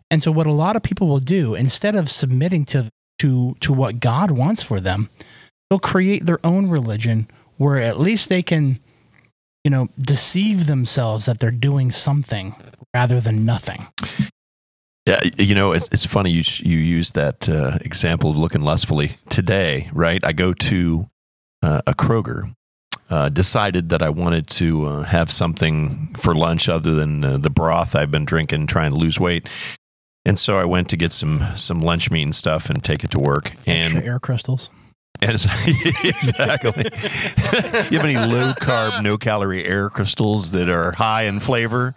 And so what a lot of people will do instead of submitting to to to what God wants for them, they'll create their own religion where at least they can you know deceive themselves that they're doing something rather than nothing. Yeah, you know, it's, it's funny you you use that uh, example of looking lustfully today, right? I go to uh, a Kroger, uh, decided that I wanted to uh, have something for lunch other than uh, the broth I've been drinking, trying to lose weight, and so I went to get some some lunch meat and stuff and take it to work. And Extra air crystals. And exactly. you have any low carb, no calorie air crystals that are high in flavor?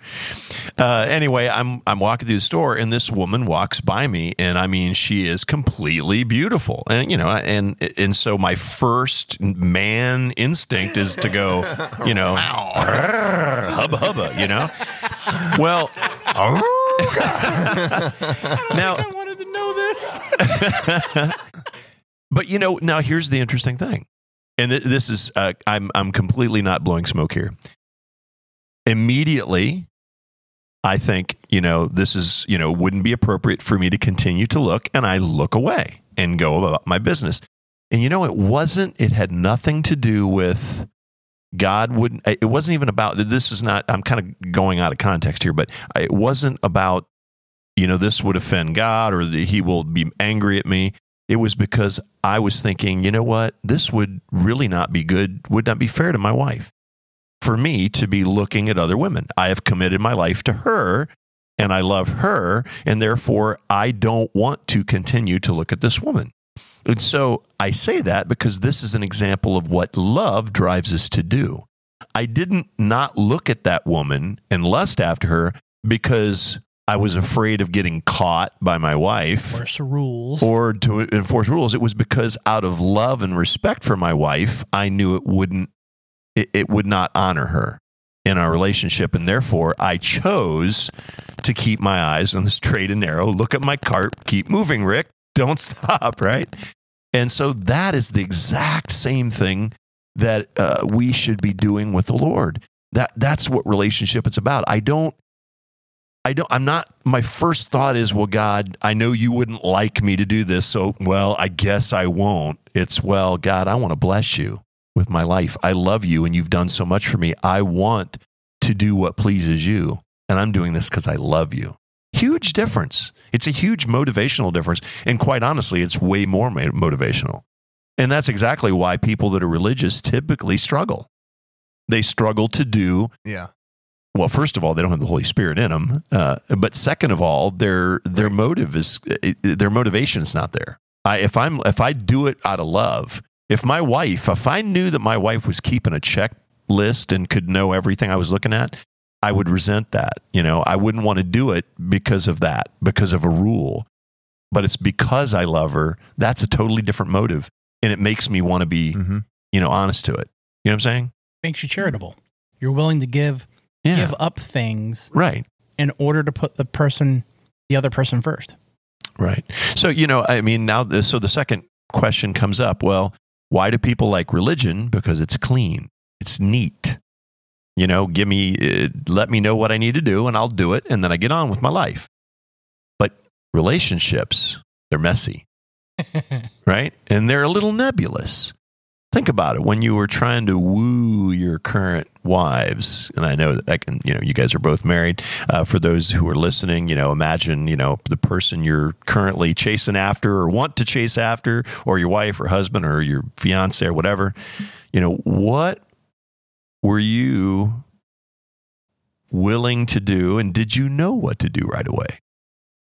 Uh, anyway, I'm I'm walking through the store, and this woman walks by me, and I mean, she is completely beautiful, and you know, and and so my first man instinct is to go, you know, hubba hubba, you know. Well, now I wanted to know this. But you know, now here's the interesting thing, and th- this is uh, I'm I'm completely not blowing smoke here. Immediately, I think you know this is you know wouldn't be appropriate for me to continue to look, and I look away and go about my business. And you know, it wasn't. It had nothing to do with God wouldn't. It wasn't even about. This is not. I'm kind of going out of context here, but it wasn't about. You know, this would offend God, or the, He will be angry at me it was because I was thinking, you know what, this would really not be good, would not be fair to my wife for me to be looking at other women. I have committed my life to her and I love her, and therefore I don't want to continue to look at this woman. And so I say that because this is an example of what love drives us to do. I didn't not look at that woman and lust after her because I was afraid of getting caught by my wife Enforce rules. or to enforce rules. It was because out of love and respect for my wife, I knew it wouldn't it, it would not honor her in our relationship. And therefore I chose to keep my eyes on the straight and narrow, look at my cart, keep moving, Rick. Don't stop, right? And so that is the exact same thing that uh, we should be doing with the Lord. That that's what relationship is about. I don't I don't I'm not my first thought is well God I know you wouldn't like me to do this so well I guess I won't. It's well God I want to bless you with my life. I love you and you've done so much for me. I want to do what pleases you and I'm doing this cuz I love you. Huge difference. It's a huge motivational difference and quite honestly it's way more motivational. And that's exactly why people that are religious typically struggle. They struggle to do Yeah. Well, first of all, they don't have the Holy Spirit in them. Uh, but second of all, their their motive is their motivation is not there. I, if I'm if I do it out of love, if my wife, if I knew that my wife was keeping a checklist and could know everything I was looking at, I would resent that. You know, I wouldn't want to do it because of that, because of a rule. But it's because I love her. That's a totally different motive, and it makes me want to be, Mm-hmm. you know, honest to it. You know what I'm saying? Makes you charitable. You're willing to give Yeah. give up things Right. in order to put the person the other person first. Right. So, you know, I mean, now, the, so the second question comes up well, why do people like religion? Because it's clean, it's neat. You know, give me, uh, let me know what I need to do and I'll do it. And then I get on with my life. But relationships, they're messy, right? And they're a little nebulous. Think about it. When you were trying to woo your current wives, and I know that I can, you know, you guys are both married. Uh, for those who are listening, you know, imagine, you know, the person you're currently chasing after or want to chase after, or your wife or husband or your fiance or whatever. You know, what were you willing to do, and did you know what to do right away?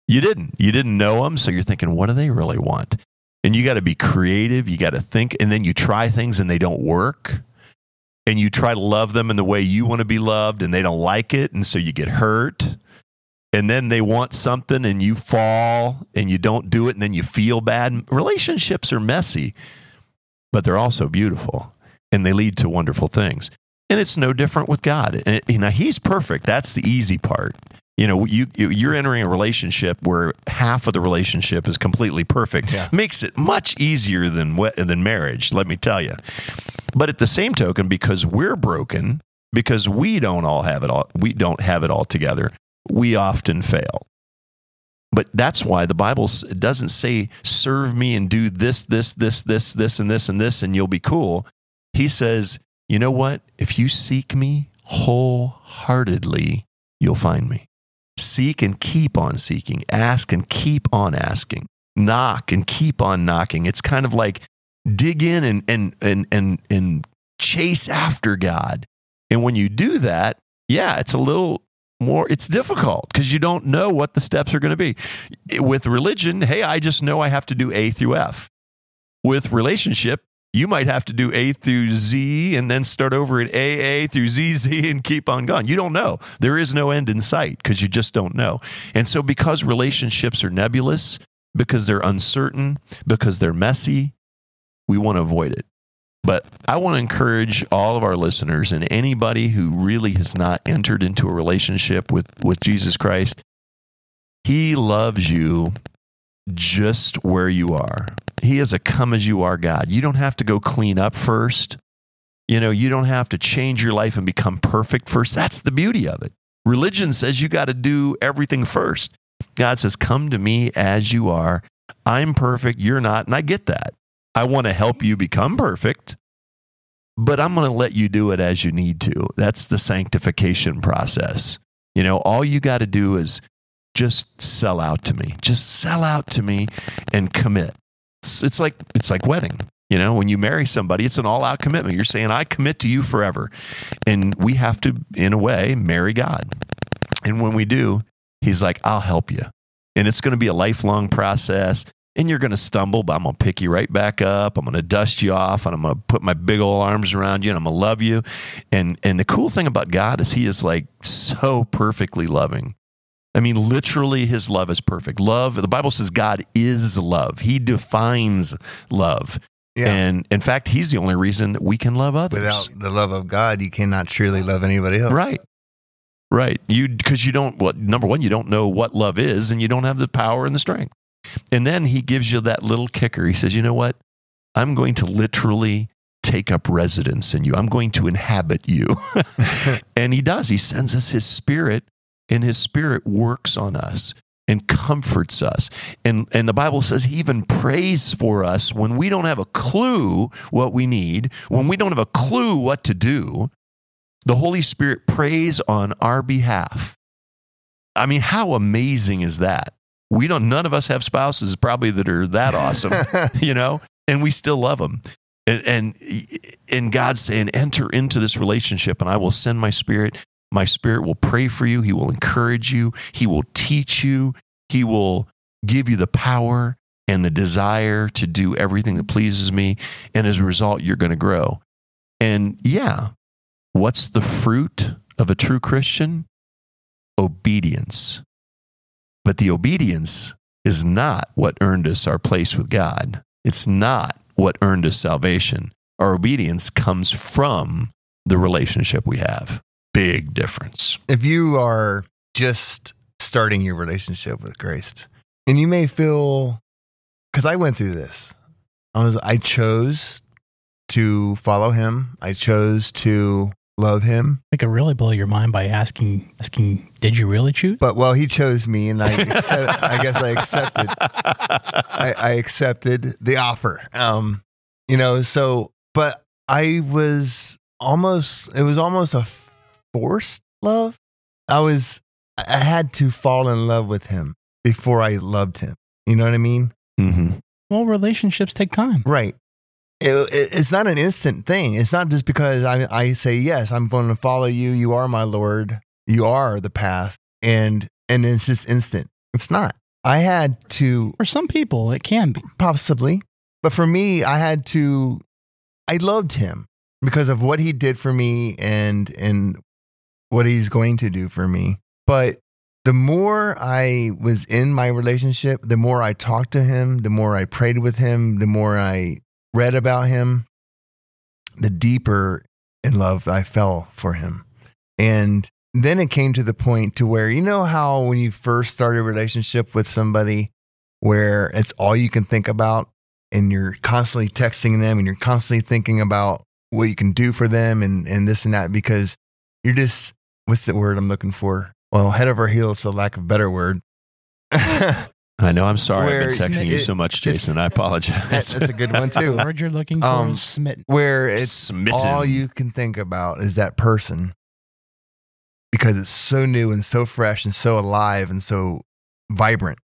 You didn't. You didn't know them, so you're thinking, what do they really want? And you got to be creative. You got to think, and then you try things and they don't work. And you try to love them in the way you want to be loved, and they don't like it. And so you get hurt. And then they want something, and you fall and you don't do it, and then you feel bad. Relationships are messy, but they're also beautiful, and they lead to wonderful things. And it's no different with God. And, you know, He's perfect. That's the easy part. You know, you you- you're entering a relationship where half of the relationship is completely perfect. Yeah. Makes it much easier than than marriage, let me tell you. But at the same token, because we're broken, because we don't all have it all, we don't have it all together. We often fail. But that's why the Bible doesn't say serve me and do this, this, this, this, this, and this, and this, and you'll be cool. He says, you know what? If you seek me wholeheartedly, you'll find me. Seek and keep on seeking. Ask and keep on asking. Knock and keep on knocking. It's kind of like dig in and and and and, and chase after God. And when you do that, yeah, it's a little more it's difficult because you don't know what the steps are going to be. With religion, hey, I just know I have to do A through F. With relationship, you might have to do A through Z and then start over at AA through ZZ and keep on going. You don't know. There is no end in sight because you just don't know. And so, because relationships are nebulous, because they're uncertain, because they're messy, we want to avoid it. But I want to encourage all of our listeners and anybody who really has not entered into a relationship with, with Jesus Christ, He loves you just where you are. He is a come as you are God. You don't have to go clean up first. You know, you don't have to change your life and become perfect first. That's the beauty of it. Religion says you got to do everything first. God says, Come to me as you are. I'm perfect. You're not. And I get that. I want to help you become perfect, but I'm going to let you do it as you need to. That's the sanctification process. You know, all you got to do is just sell out to me. Just sell out to me and commit. It's, it's like it's like wedding. You know, when you marry somebody, it's an all-out commitment. You're saying, "I commit to you forever," and we have to, in a way, marry God. And when we do, He's like, "I'll help you," and it's going to be a lifelong process. And you're going to stumble, but I'm going to pick you right back up. I'm going to dust you off, and I'm going to put my big old arms around you, and I'm going to love you. And and the cool thing about God is He is like so perfectly loving. I mean, literally, his love is perfect. Love, the Bible says God is love. He defines love. Yeah. And in fact, he's the only reason that we can love others. Without the love of God, you cannot truly love anybody else. right. Right. You, because you don't, what, number one, you don't know what love is and you don't have the power and the strength. And then he gives you that little kicker. He says, you know what? I'm going to literally take up residence in you. I'm going to inhabit you. and he does. He sends us his spirit, and his spirit works on us and comforts us. And, and the Bible says he even prays for us when we don't have a clue what we need, when we don't have a clue what to do. The Holy Spirit prays on our behalf. I mean, how amazing is that? We don't, none of us have spouses probably that are that awesome, you know, and we still love them. And, and, and God's saying, enter into this relationship and I will send my spirit. My spirit will pray for you. He will encourage you. He will teach you. He will give you the power and the desire to do everything that pleases me. And as a result, you're going to grow. And yeah, what's the fruit of a true Christian? Obedience. But the obedience is not what earned us our place with God. It's not what earned us salvation. Our obedience comes from the relationship we have. Big difference. if you are just starting your relationship with Christ, and you may feel, because I went through this, I was I chose to follow Him. I chose to love Him. I could really blow your mind by asking, asking, did you really choose? But well, He chose me, and I, accept, I guess I accepted. I, I accepted the offer. Um, you know, so but I was almost. It was almost a forced love. I was. I had to fall in love with Him before I loved Him. You know what I mean? Mm-hmm. Well, relationships take time. Right. It, it- it's not an instant thing. It's not just because I, I say yes, I'm going to follow you. You are my Lord. You are the path, and and it's just instant. It's not. I had to For some people, it can be. possibly, but for me, I had to. I loved him because of what he did for me and and what he's going to do for me. But the more I was in my relationship, the more I talked to him, the more I prayed with him, the more I read about him, the deeper in love I fell for him. And then it came to the point to where you know how when you first start a relationship with somebody where it's all you can think about and you're constantly texting them and you're constantly thinking about what you can do for them and, and this and that because you're just what's the word I'm looking for? Well, head over heels for lack of a better word. I know. I'm sorry. Where I've been texting you so much, Jason. I apologize. That's a good one The too. word you're looking for Um, is smitten. Where it's Smitten. all you can think about is that person because it's so new and so fresh and so alive and so vibrant.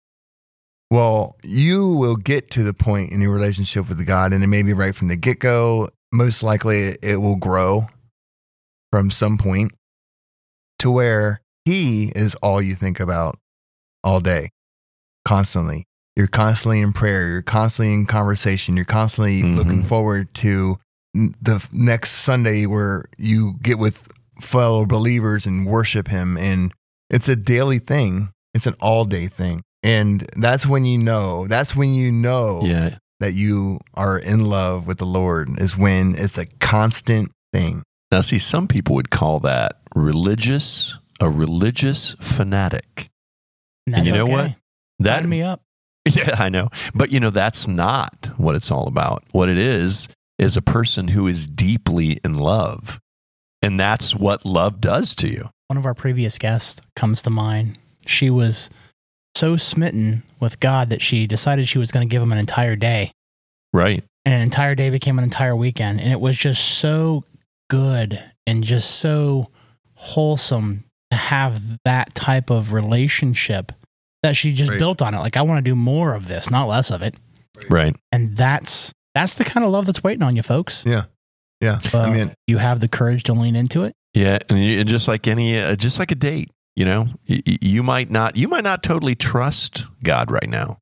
Well, you will get to the point in your relationship with God, and it may be right from the get go. Most likely, it will grow from some point to where He is all you think about all day, constantly. You're constantly in prayer. You're constantly in conversation. You're constantly Mhm. looking forward to the next Sunday where you get with fellow believers and worship Him. And it's a daily thing, it's an all day thing. And that's when you know, that's when you know yeah. that you are in love with the Lord, is when it's a constant thing. Now, see, some people would call that religious, a religious fanatic. And and you know okay. what? That Sign me up. Yeah, I know. But you know, that's not what it's all about. What it is is a person who is deeply in love. And that's what love does to you. One of our previous guests comes to mind. She was so smitten with God that she decided she was going to give him an entire day. Right. And an entire day became an entire weekend. And it was just so good and just so wholesome to have that type of relationship that she just Right. built on it. Like, I want to do more of this, not less of it. Right. And that's that's the kind of love that's waiting on you, folks. Yeah. Yeah. I mean, you have the courage to lean into it. Yeah, and, you, and just like any, uh, just like a date, you know, y- y- you might not, you might not totally trust God right now,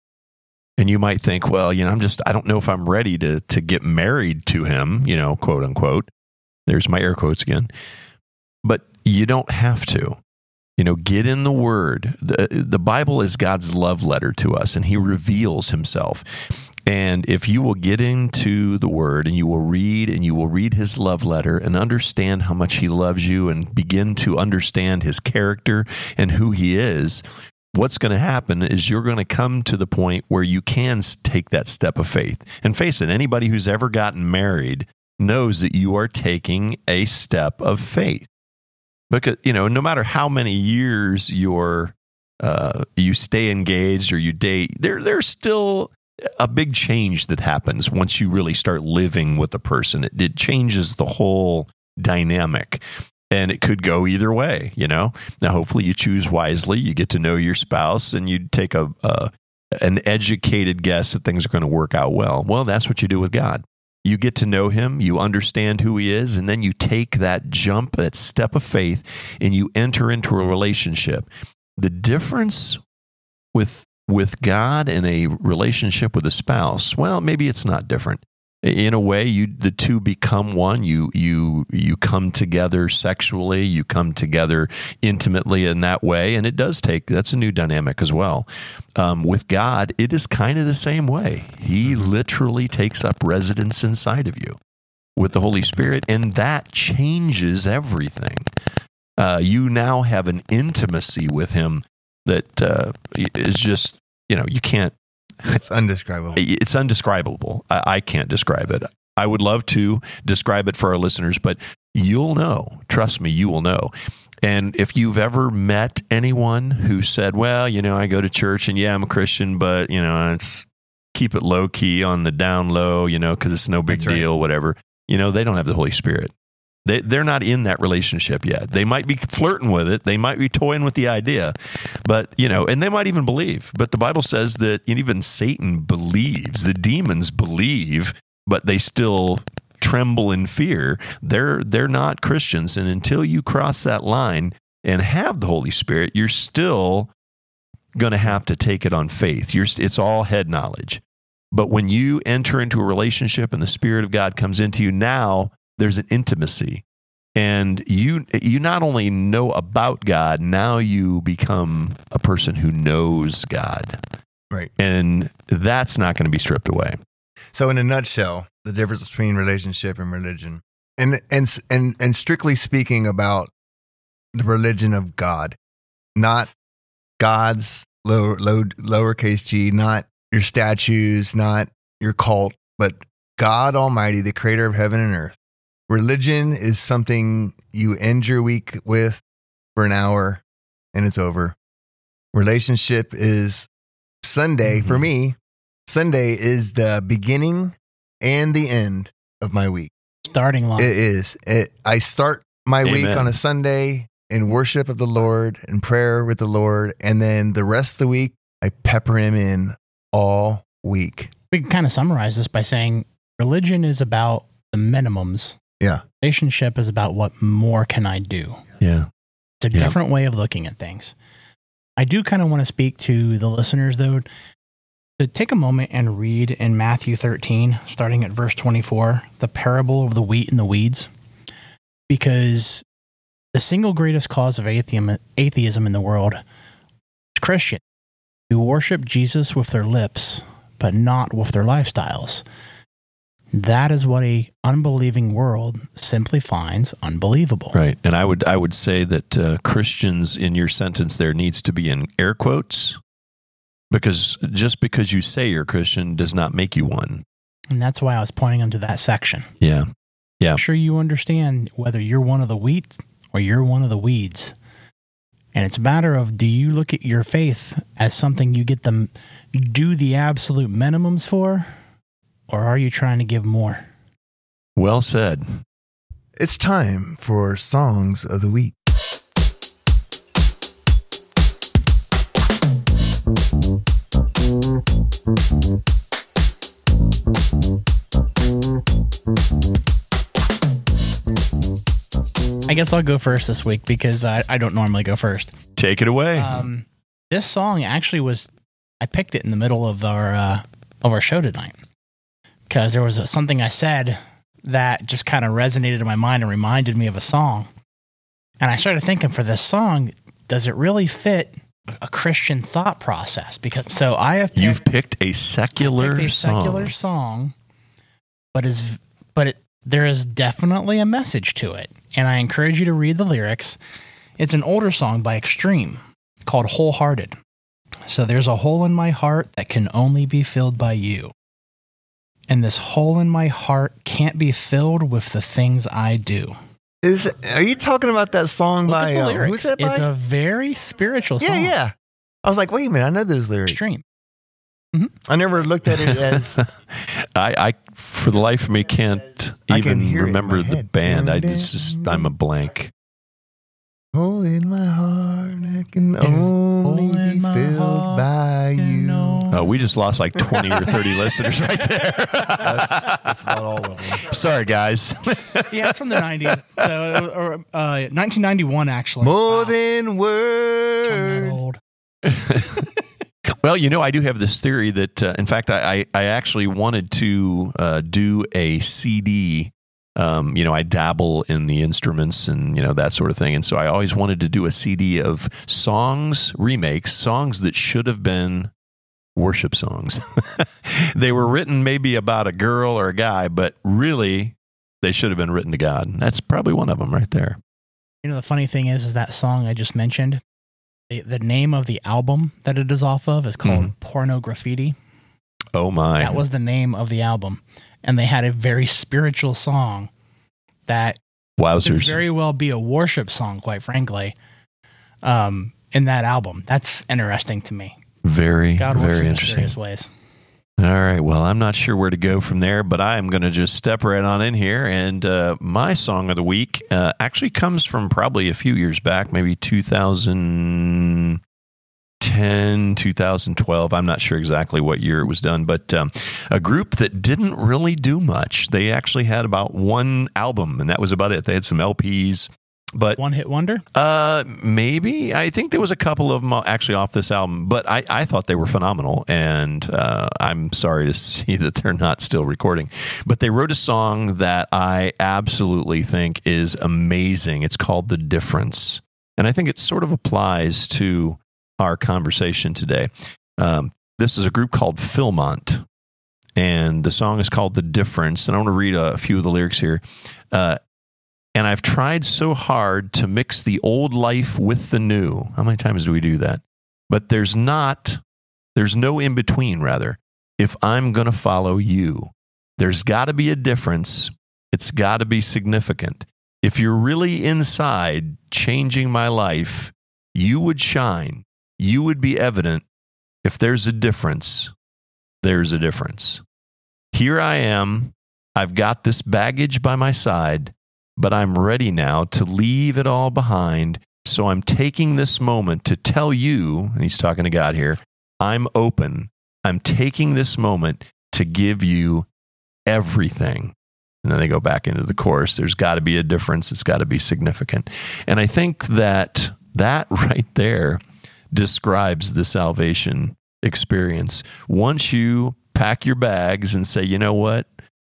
and you might think, well, you know, I'm just, I don't know if I'm ready to to get married to Him, you know, quote unquote. There's my air quotes again, but you don't have to. You know, get in the Word. the The Bible is God's love letter to us, and He reveals Himself. And if you will get into the word and you will read and you will read his love letter and understand how much he loves you and begin to understand his character and who he is, what's going to happen is you're going to come to the point where you can take that step of faith. And face it, anybody who's ever gotten married knows that you are taking a step of faith. Because, you know, no matter how many years you're uh, you stay engaged or you date, there there's still a big change that happens once you really start living with a person. It, it changes the whole dynamic. And it could go either way, you know. Now, hopefully, you choose wisely. You get to know your spouse, and you take a, a an educated guess that things are going to work out well. Well, that's what you do with God. You get to know Him, you understand who He is, and then you take that jump, that step of faith, and you enter into a relationship. The difference with with God and a relationship with a spouse, well, maybe it's not different. In a way, you the two become one. You you you come together sexually. You come together intimately in that way, and it does take that's a new dynamic as well. Um, with God, it is kind of the same way. He literally takes up residence inside of you with the Holy Spirit, and that changes everything. Uh, you now have an intimacy with Him that uh, is just you know you can't it's undescribable. it's undescribable. I, I can't describe it. I would love to describe it for our listeners but you'll know. Trust me you will know. And if you've ever met anyone who said well you know i go to church and yeah i'm a christian but you know it's keep it low key on the down low you know because it's no big That's right. deal whatever you know they don't have the holy spirit they, they're not in that relationship yet. They might be flirting with it. They might be toying with the idea, but you know, and they might even believe. But the Bible says that even Satan believes. The demons believe, but they still tremble in fear. They're they're not Christians, and until you cross that line and have the Holy Spirit, you're still going to have to take it on faith. You're, it's all head knowledge. But when you enter into a relationship and the Spirit of God comes into you, now there's an intimacy. And you you not only know about God, now you become a person who knows God. Right. And that's not going to be stripped away. So, in a nutshell, the difference between relationship and religion, and and and and strictly speaking about the religion of God, not God's low, low, lowercase g, not your statues, not your cult, but God Almighty, the creator of heaven and earth. Religion is something you end your week with for an hour and it's over. Relationship is Sunday for Mhm. me. Sunday is the beginning and the end of my week. Starting line. It is. It, I start my week on a Sunday in worship of the Lord and prayer with the Lord. And then the rest of the week, I pepper him in all week. we can kind of summarize this by saying religion is about the minimums. Yeah. Relationship is about what more can I do. Yeah. It's a Yeah. different way of looking at things. I do kind of want to speak to the listeners, though, to take a moment and read in Matthew 13, starting at verse 24, the parable of the wheat and the weeds. Because the single greatest cause of atheism, atheism in the world is Christian who worship Jesus with their lips, but not with their lifestyles. That is what a unbelieving world simply finds unbelievable. Right. And I would I would say that uh, Christians in your sentence there needs to be in air quotes because just because you say you're Christian does not make you one. And that's why I was pointing them to that section. Yeah. Yeah. I'm sure you understand whether you're one of the wheat or you're one of the weeds. And it's a matter of do you look at your faith as something you get them do the absolute minimums for, or are you trying to give more? Well said. It's time for Songs of the Week. I guess I'll go first this week because I, I don't normally go first. Take it away. Um, this song actually was I picked it in the middle of our uh, of our show tonight because there was a, something I said that just kind of resonated in my mind and reminded me of a song, and I started thinking for this song, does it really fit a- Christian thought process? Because so I have picked, You've picked a secular picked a song. secular song, but is but it, there is definitely a message to it, and I encourage you to read the lyrics. It's an older song by Extreme called Hole Hearted. So there's a hole in my heart that can only be filled by you. And this hole in my heart can't be filled with the things I do. Is are you talking about that song Look by at the uh, who's that by? It's a very spiritual yeah, song. yeah. Yeah. I was like, wait a minute, I know those lyrics. Extreme. I never looked at it as I, I, for the life of me, can't I can even hear it in remember the head. band. I it's just, I'm a blank. hole in my heart that can only be filled by you. No- Oh, we just lost like 20 or 30 listeners right there. That's, that's about all of them. Sorry, guys. Yeah, it's from the 90s. So, or, uh, 1991, actually. More Wow. than I'm words. old. Well, you know, I do have this theory that, uh, in fact, I, I, I actually wanted to uh, do a CD. Um, you know, I dabble in the instruments and, you know, that sort of thing. And so I always wanted to do a CD of songs, remakes, songs that should have been worship songs. they were written maybe about a girl or a guy, but really they should have been written to God. That's probably one of them right there. You know, the funny thing is, is that song I just mentioned, the, the name of the album that it is off of is called Pornograffitti. Oh, my. That was the name of the album. And they had a very spiritual song that could Wowzers. very well be a worship song, quite frankly, um, in that album. That's interesting to me. Very, God works very in interesting. mysterious ways. All right. Well, I'm not sure where to go from there, but I'm going to just step right on in here. And uh, my song of the week uh, actually comes from probably a few years back, maybe 2010, 2012. I'm not sure exactly what year it was done, but um, a group that didn't really do much. They actually had about one album, and that was about it. They had some LPs. But One hit wonder. uh, maybe. I think there was a couple of them actually off this album, but I, I thought they were phenomenal. And uh, I'm sorry to see that they're not still recording. But they wrote a song that I absolutely think is amazing. It's called The Difference. And I think it sort of applies to our conversation today. Um, this is a group called Philmont. And the song is called The Difference. And I want to read a few of the lyrics here. Uh, And I've tried so hard to mix the old life with the new. How many times do we do that? But there's not, there's no in between, rather. If I'm going to follow you, there's got to be a difference. It's got to be significant. If you're really inside changing my life, you would shine. You would be evident. If there's a difference, there's a difference. Here I am. I've got this baggage by my side, but I'm ready now to leave it all behind. So I'm taking this moment to tell you, and he's talking to God here, I'm open. I'm taking this moment to give you everything. And then they go back into the course. There's got to be a difference. It's got to be significant. And I think that that right there describes the salvation experience. Once you pack your bags and say, you know what?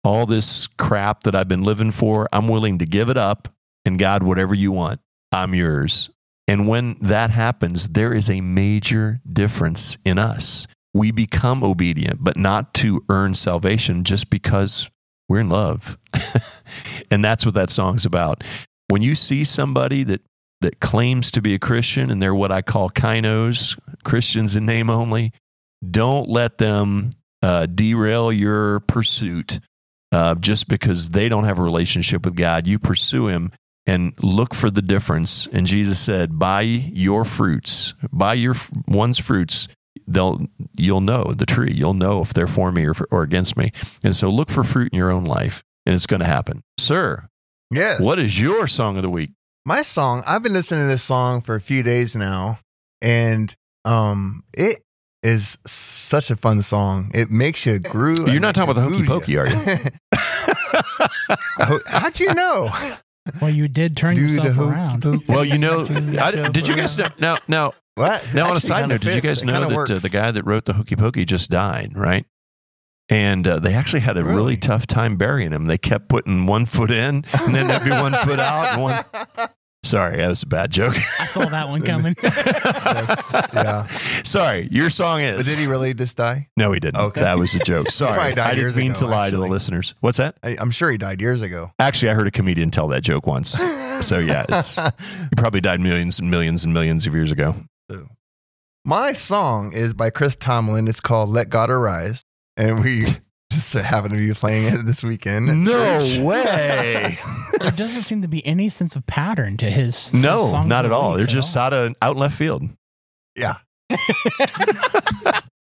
All this crap that I've been living for, I'm willing to give it up. And God, whatever you want, I'm yours. And when that happens, there is a major difference in us. We become obedient, but not to earn salvation just because we're in love. and that's what that song's about. When you see somebody that that claims to be a Christian and they're what I call kinos, Christians in name only, don't let them uh, derail your pursuit uh, just because they don't have a relationship with God. You pursue Him and look for the difference. And Jesus said, "By your fruits, by your one's fruits, they'll you'll know the tree. You'll know if they're for me or, or against me. And so, look for fruit in your own life, and it's going to happen, sir. Yes. What is your song of the week? My song. I've been listening to this song for a few days now, and um, it is such a fun song. It makes you groove. You're not talking about the hokey pokey, are you? How'd you know? Well, you did turn Do yourself the hokey around. pokey. Well, you know, I, did you guys know, now now What? now on a side kinda note? Did you guys It know that uh, the guy that wrote the hokey pokey just died? Right. And uh, they actually had a really? Really? tough time burying him. They kept putting one foot in, and then there'd be one foot out. And one. Sorry, that was a bad joke. I saw that one coming. Yeah. Sorry, your song But is. did he really just die? No, he didn't. Okay. That was a joke. Sorry, I didn't mean ago, to lie actually. to the listeners. What's that? I, I'm sure he died years ago. Actually, I heard a comedian tell that joke once. So yeah, it's, he probably died millions and millions and millions of years ago. My song is by Chris Tomlin. It's called "Let God Arise," and we just happen to be playing it this weekend. No way. there doesn't seem to be any sense of pattern to his. no, songs not at all. They're weeks just all. out of out in left field. yeah.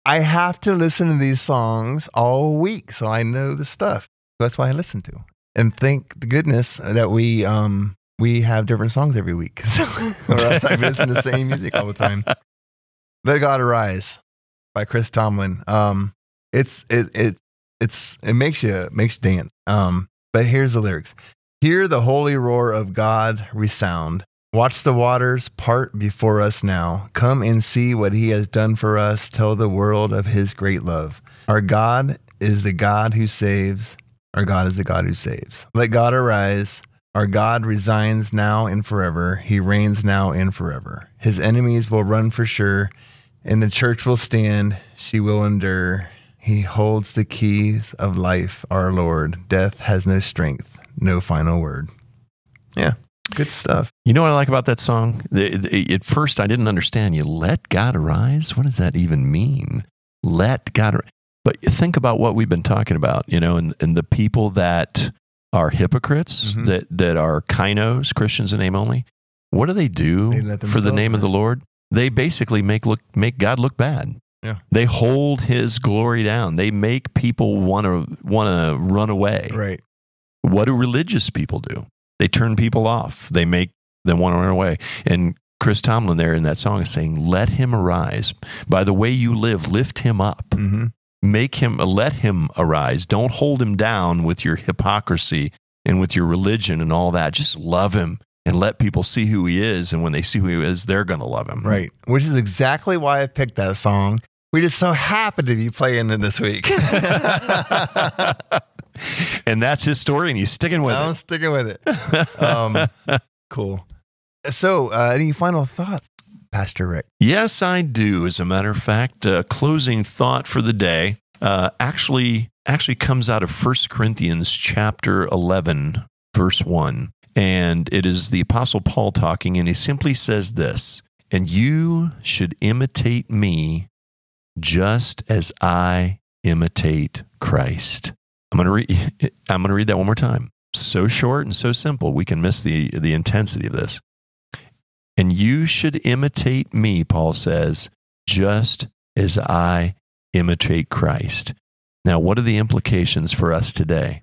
I have to listen to these songs all week, so I know the stuff. That's why I listen to. And thank the goodness that we um we have different songs every week, so, or else I listen to the same music all the time. Let God Arise by Chris Tomlin. Um, it's it it it's it makes you makes you dance. Um, but here's the lyrics: Hear the holy roar of God resound. Watch the waters part before us now. Come and see what He has done for us. Tell the world of His great love. Our God is the God who saves. Our God is the God who saves. Let God arise. Our God resigns now and forever. He reigns now and forever. His enemies will run for sure, and the church will stand. She will endure. He holds the keys of life, our Lord. Death has no strength, no final word. Yeah, good stuff. You know what I like about that song? At first, I didn't understand. You let God arise. What does that even mean? Let God. ar- But think about what we've been talking about. You know, and, and the people that are hypocrites, Mhm. that that are kinos, Christians in name only. What do they do They for the name of the. Lord? They basically make look make God look bad. Yeah. They hold His glory down. They make people want to want to run away. Right. What do religious people do? They turn people off. They make them want to run away. And Chris Tomlin there in that song is saying, "Let him arise. By the way you live, lift him up. Mm-hmm. Make him let him arise. Don't hold him down with your hypocrisy and with your religion and all that. Just love him and let people see who he is. And when they see who he is, they're going to love him. Right. Which is exactly why I picked that song. We just so happen to be playing it this week. and that's his story, and he's sticking with it. I'm sticking with it. Um, cool. So, uh, any final thoughts, Pastor Rick? Yes, I do. As a matter of fact, uh, closing thought for the day uh, actually actually comes out of 1 Corinthians chapter 11, verse 1. And it is the Apostle Paul talking, and he simply says this And you should imitate me just as I imitate Christ. I'm going to read I'm going to read that one more time. So short and so simple, we can miss the the intensity of this. And you should imitate me, Paul says, just as I imitate Christ. Now, what are the implications for us today?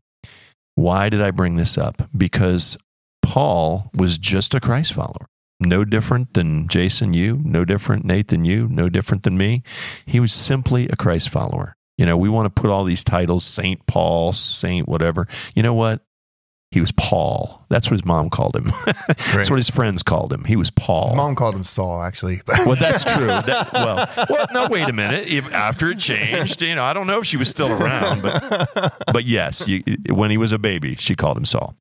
Why did I bring this up? Because Paul was just a Christ follower. No different than Jason, you, no different, Nate, than you, no different than me. He was simply a Christ follower. You know, we want to put all these titles, Saint Paul, Saint whatever. You know what? He was Paul. That's what his mom called him. that's what his friends called him. He was Paul. His mom called him Saul, actually. well, that's true. That, well, well, no, wait a minute. If, after it changed, you know, I don't know if she was still around, but but yes, you, when he was a baby, she called him Saul.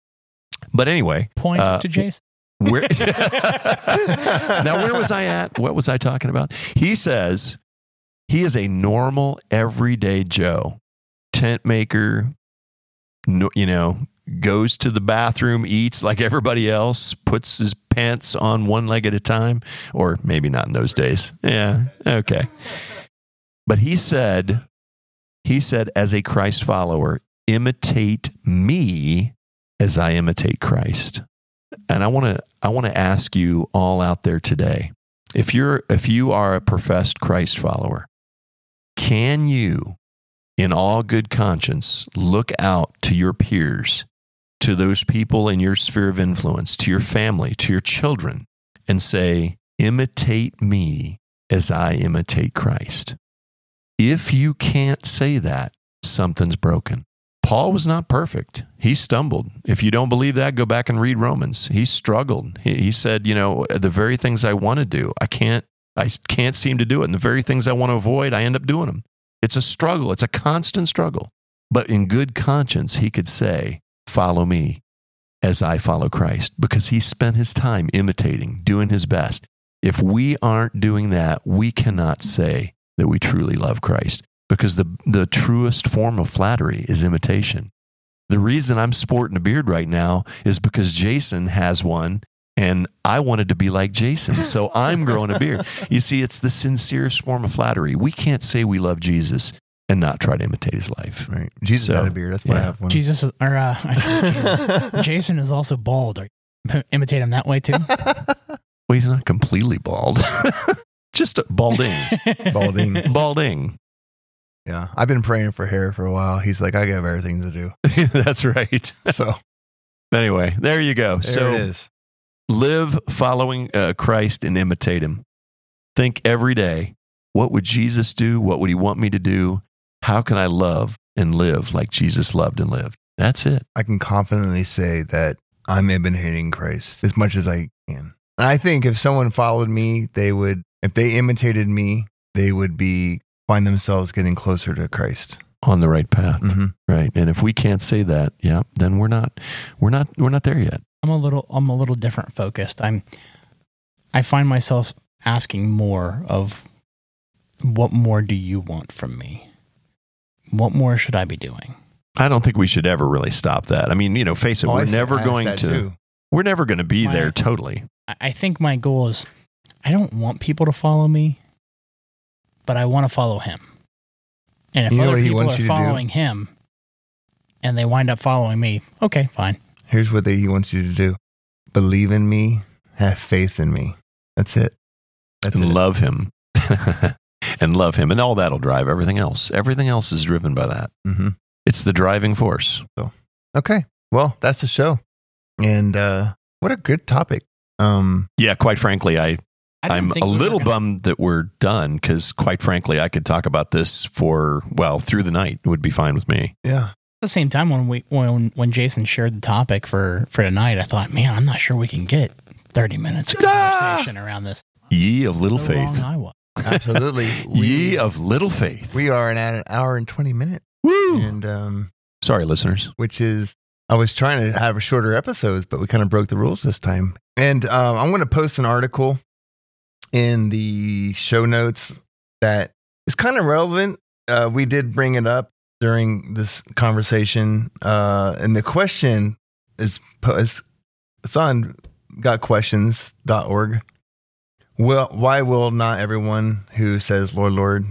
But anyway, Point uh, to Jason. where now where was I at? What was I talking about? He says he is a normal everyday Joe, tent maker, no, you know, goes to the bathroom, eats like everybody else, puts his pants on one leg at a time, or maybe not in those days. Yeah, okay. But he said, he said, as a Christ follower, imitate me as I imitate Christ. And I want to I want to ask you all out there today. If you're if you are a professed Christ follower, can you in all good conscience look out to your peers, to those people in your sphere of influence, to your family, to your children and say, "Imitate me as I imitate Christ." If you can't say that, something's broken. Paul was not perfect. He stumbled. If you don't believe that, go back and read Romans. He struggled. He, he, said, you know, the very things I want to do, I can't I can't seem to do it. And the very things I want to avoid, I end up doing them. It's a struggle. It's a constant struggle. But in good conscience, he could say, "Follow me as I follow Christ," because he spent his time imitating, doing his best. If we aren't doing that, we cannot say that we truly love Christ because the, the truest form of flattery is imitation. The reason I'm sporting a beard right now is because Jason has one and I wanted to be like Jason. So I'm growing a beard. You see, it's the sincerest form of flattery. We can't say we love Jesus and not try to imitate his life. Right. Jesus So, had a beard. That's why I yeah. have one. Jesus is, or uh, Jesus. Jason is also bald. Are you imitate him that way too? Well, he's not completely bald, just balding. Balding. balding. Yeah. I've been praying for hair for a while. He's like, I got better things to do. That's right. So Anyway, there you go. there so it is. live following uh, Christ and imitate him. Think every day, what would Jesus do? What would he want me to do? How can I love and live like Jesus loved and lived? That's it. I can confidently say that I'm imitating Christ as much as I can. And I think if someone followed me, they would, if they imitated me, they would be, find themselves getting closer to Christ. On the right path. Mhm. Right. And if we can't say that, yeah, then we're not we're not we're not there yet. I'm a little I'm a little different focused. I'm I find myself asking more of what more do you want from me? What more should I be doing? I don't think we should ever really stop that. I mean, you know, face it, Oh, I we're s- never going to too. we're never going to be Why there totally. I, I think my goal is I don't want people to follow me, but I want to follow him. And if You know other people are you to do? following him and they wind up following me, okay, fine. Here's what they, he wants you to do believe in me, have faith in me. That's it. That's and it. love him. and love him and all that'll drive everything else. Everything else is driven by that. hmm It's the driving force. So, okay. Well, that's the show. And uh, what a good topic. Um, Yeah, quite frankly, I I didn't I'm a little gonna- bummed that we're done because, quite frankly, I could talk about this for well through the night. It would be fine with me. yeah. At the same time, when we when when Jason shared the topic for for tonight, I thought, man, I'm not sure we can get 30 minutes of Ah! conversation around this. Ye of little How faith, wrong I was. Absolutely. ye of little faith. we are at an hour and 20 minutes. Woo! And um, Sorry, listeners. which is I was trying to have a shorter episodes, but we kind of broke the rules this time. And um, I'm going to post an article in the show notes that is kind of relevant. Uh, we did bring it up during this conversation, uh, and the question is, is it's on gotquestions.org. Well, why will not everyone who says Lord, Lord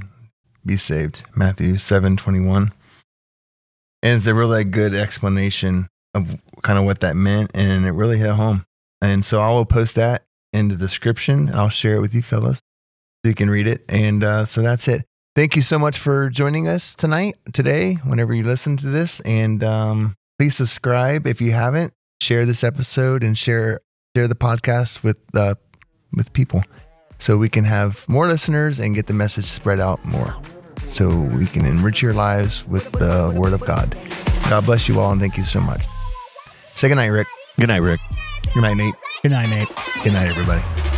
be saved? Matthew 7 21. And it's a really good explanation of kind of what that meant, and it really hit home. And so I will post that in the description. I'll share it with you fellas so you can read it. And uh, so that's it. Thank you so much for joining us tonight, today, whenever you listen to this. And um, please subscribe if you haven't. Share this episode and share share the podcast with uh, with people, so we can have more listeners and get the message spread out more, so we can enrich your lives with the Word of God. God bless you all, and thank you so much. Say good night, Rick. Good night, Rick. Good night, Nate. Good night, Nate. Good night, everybody.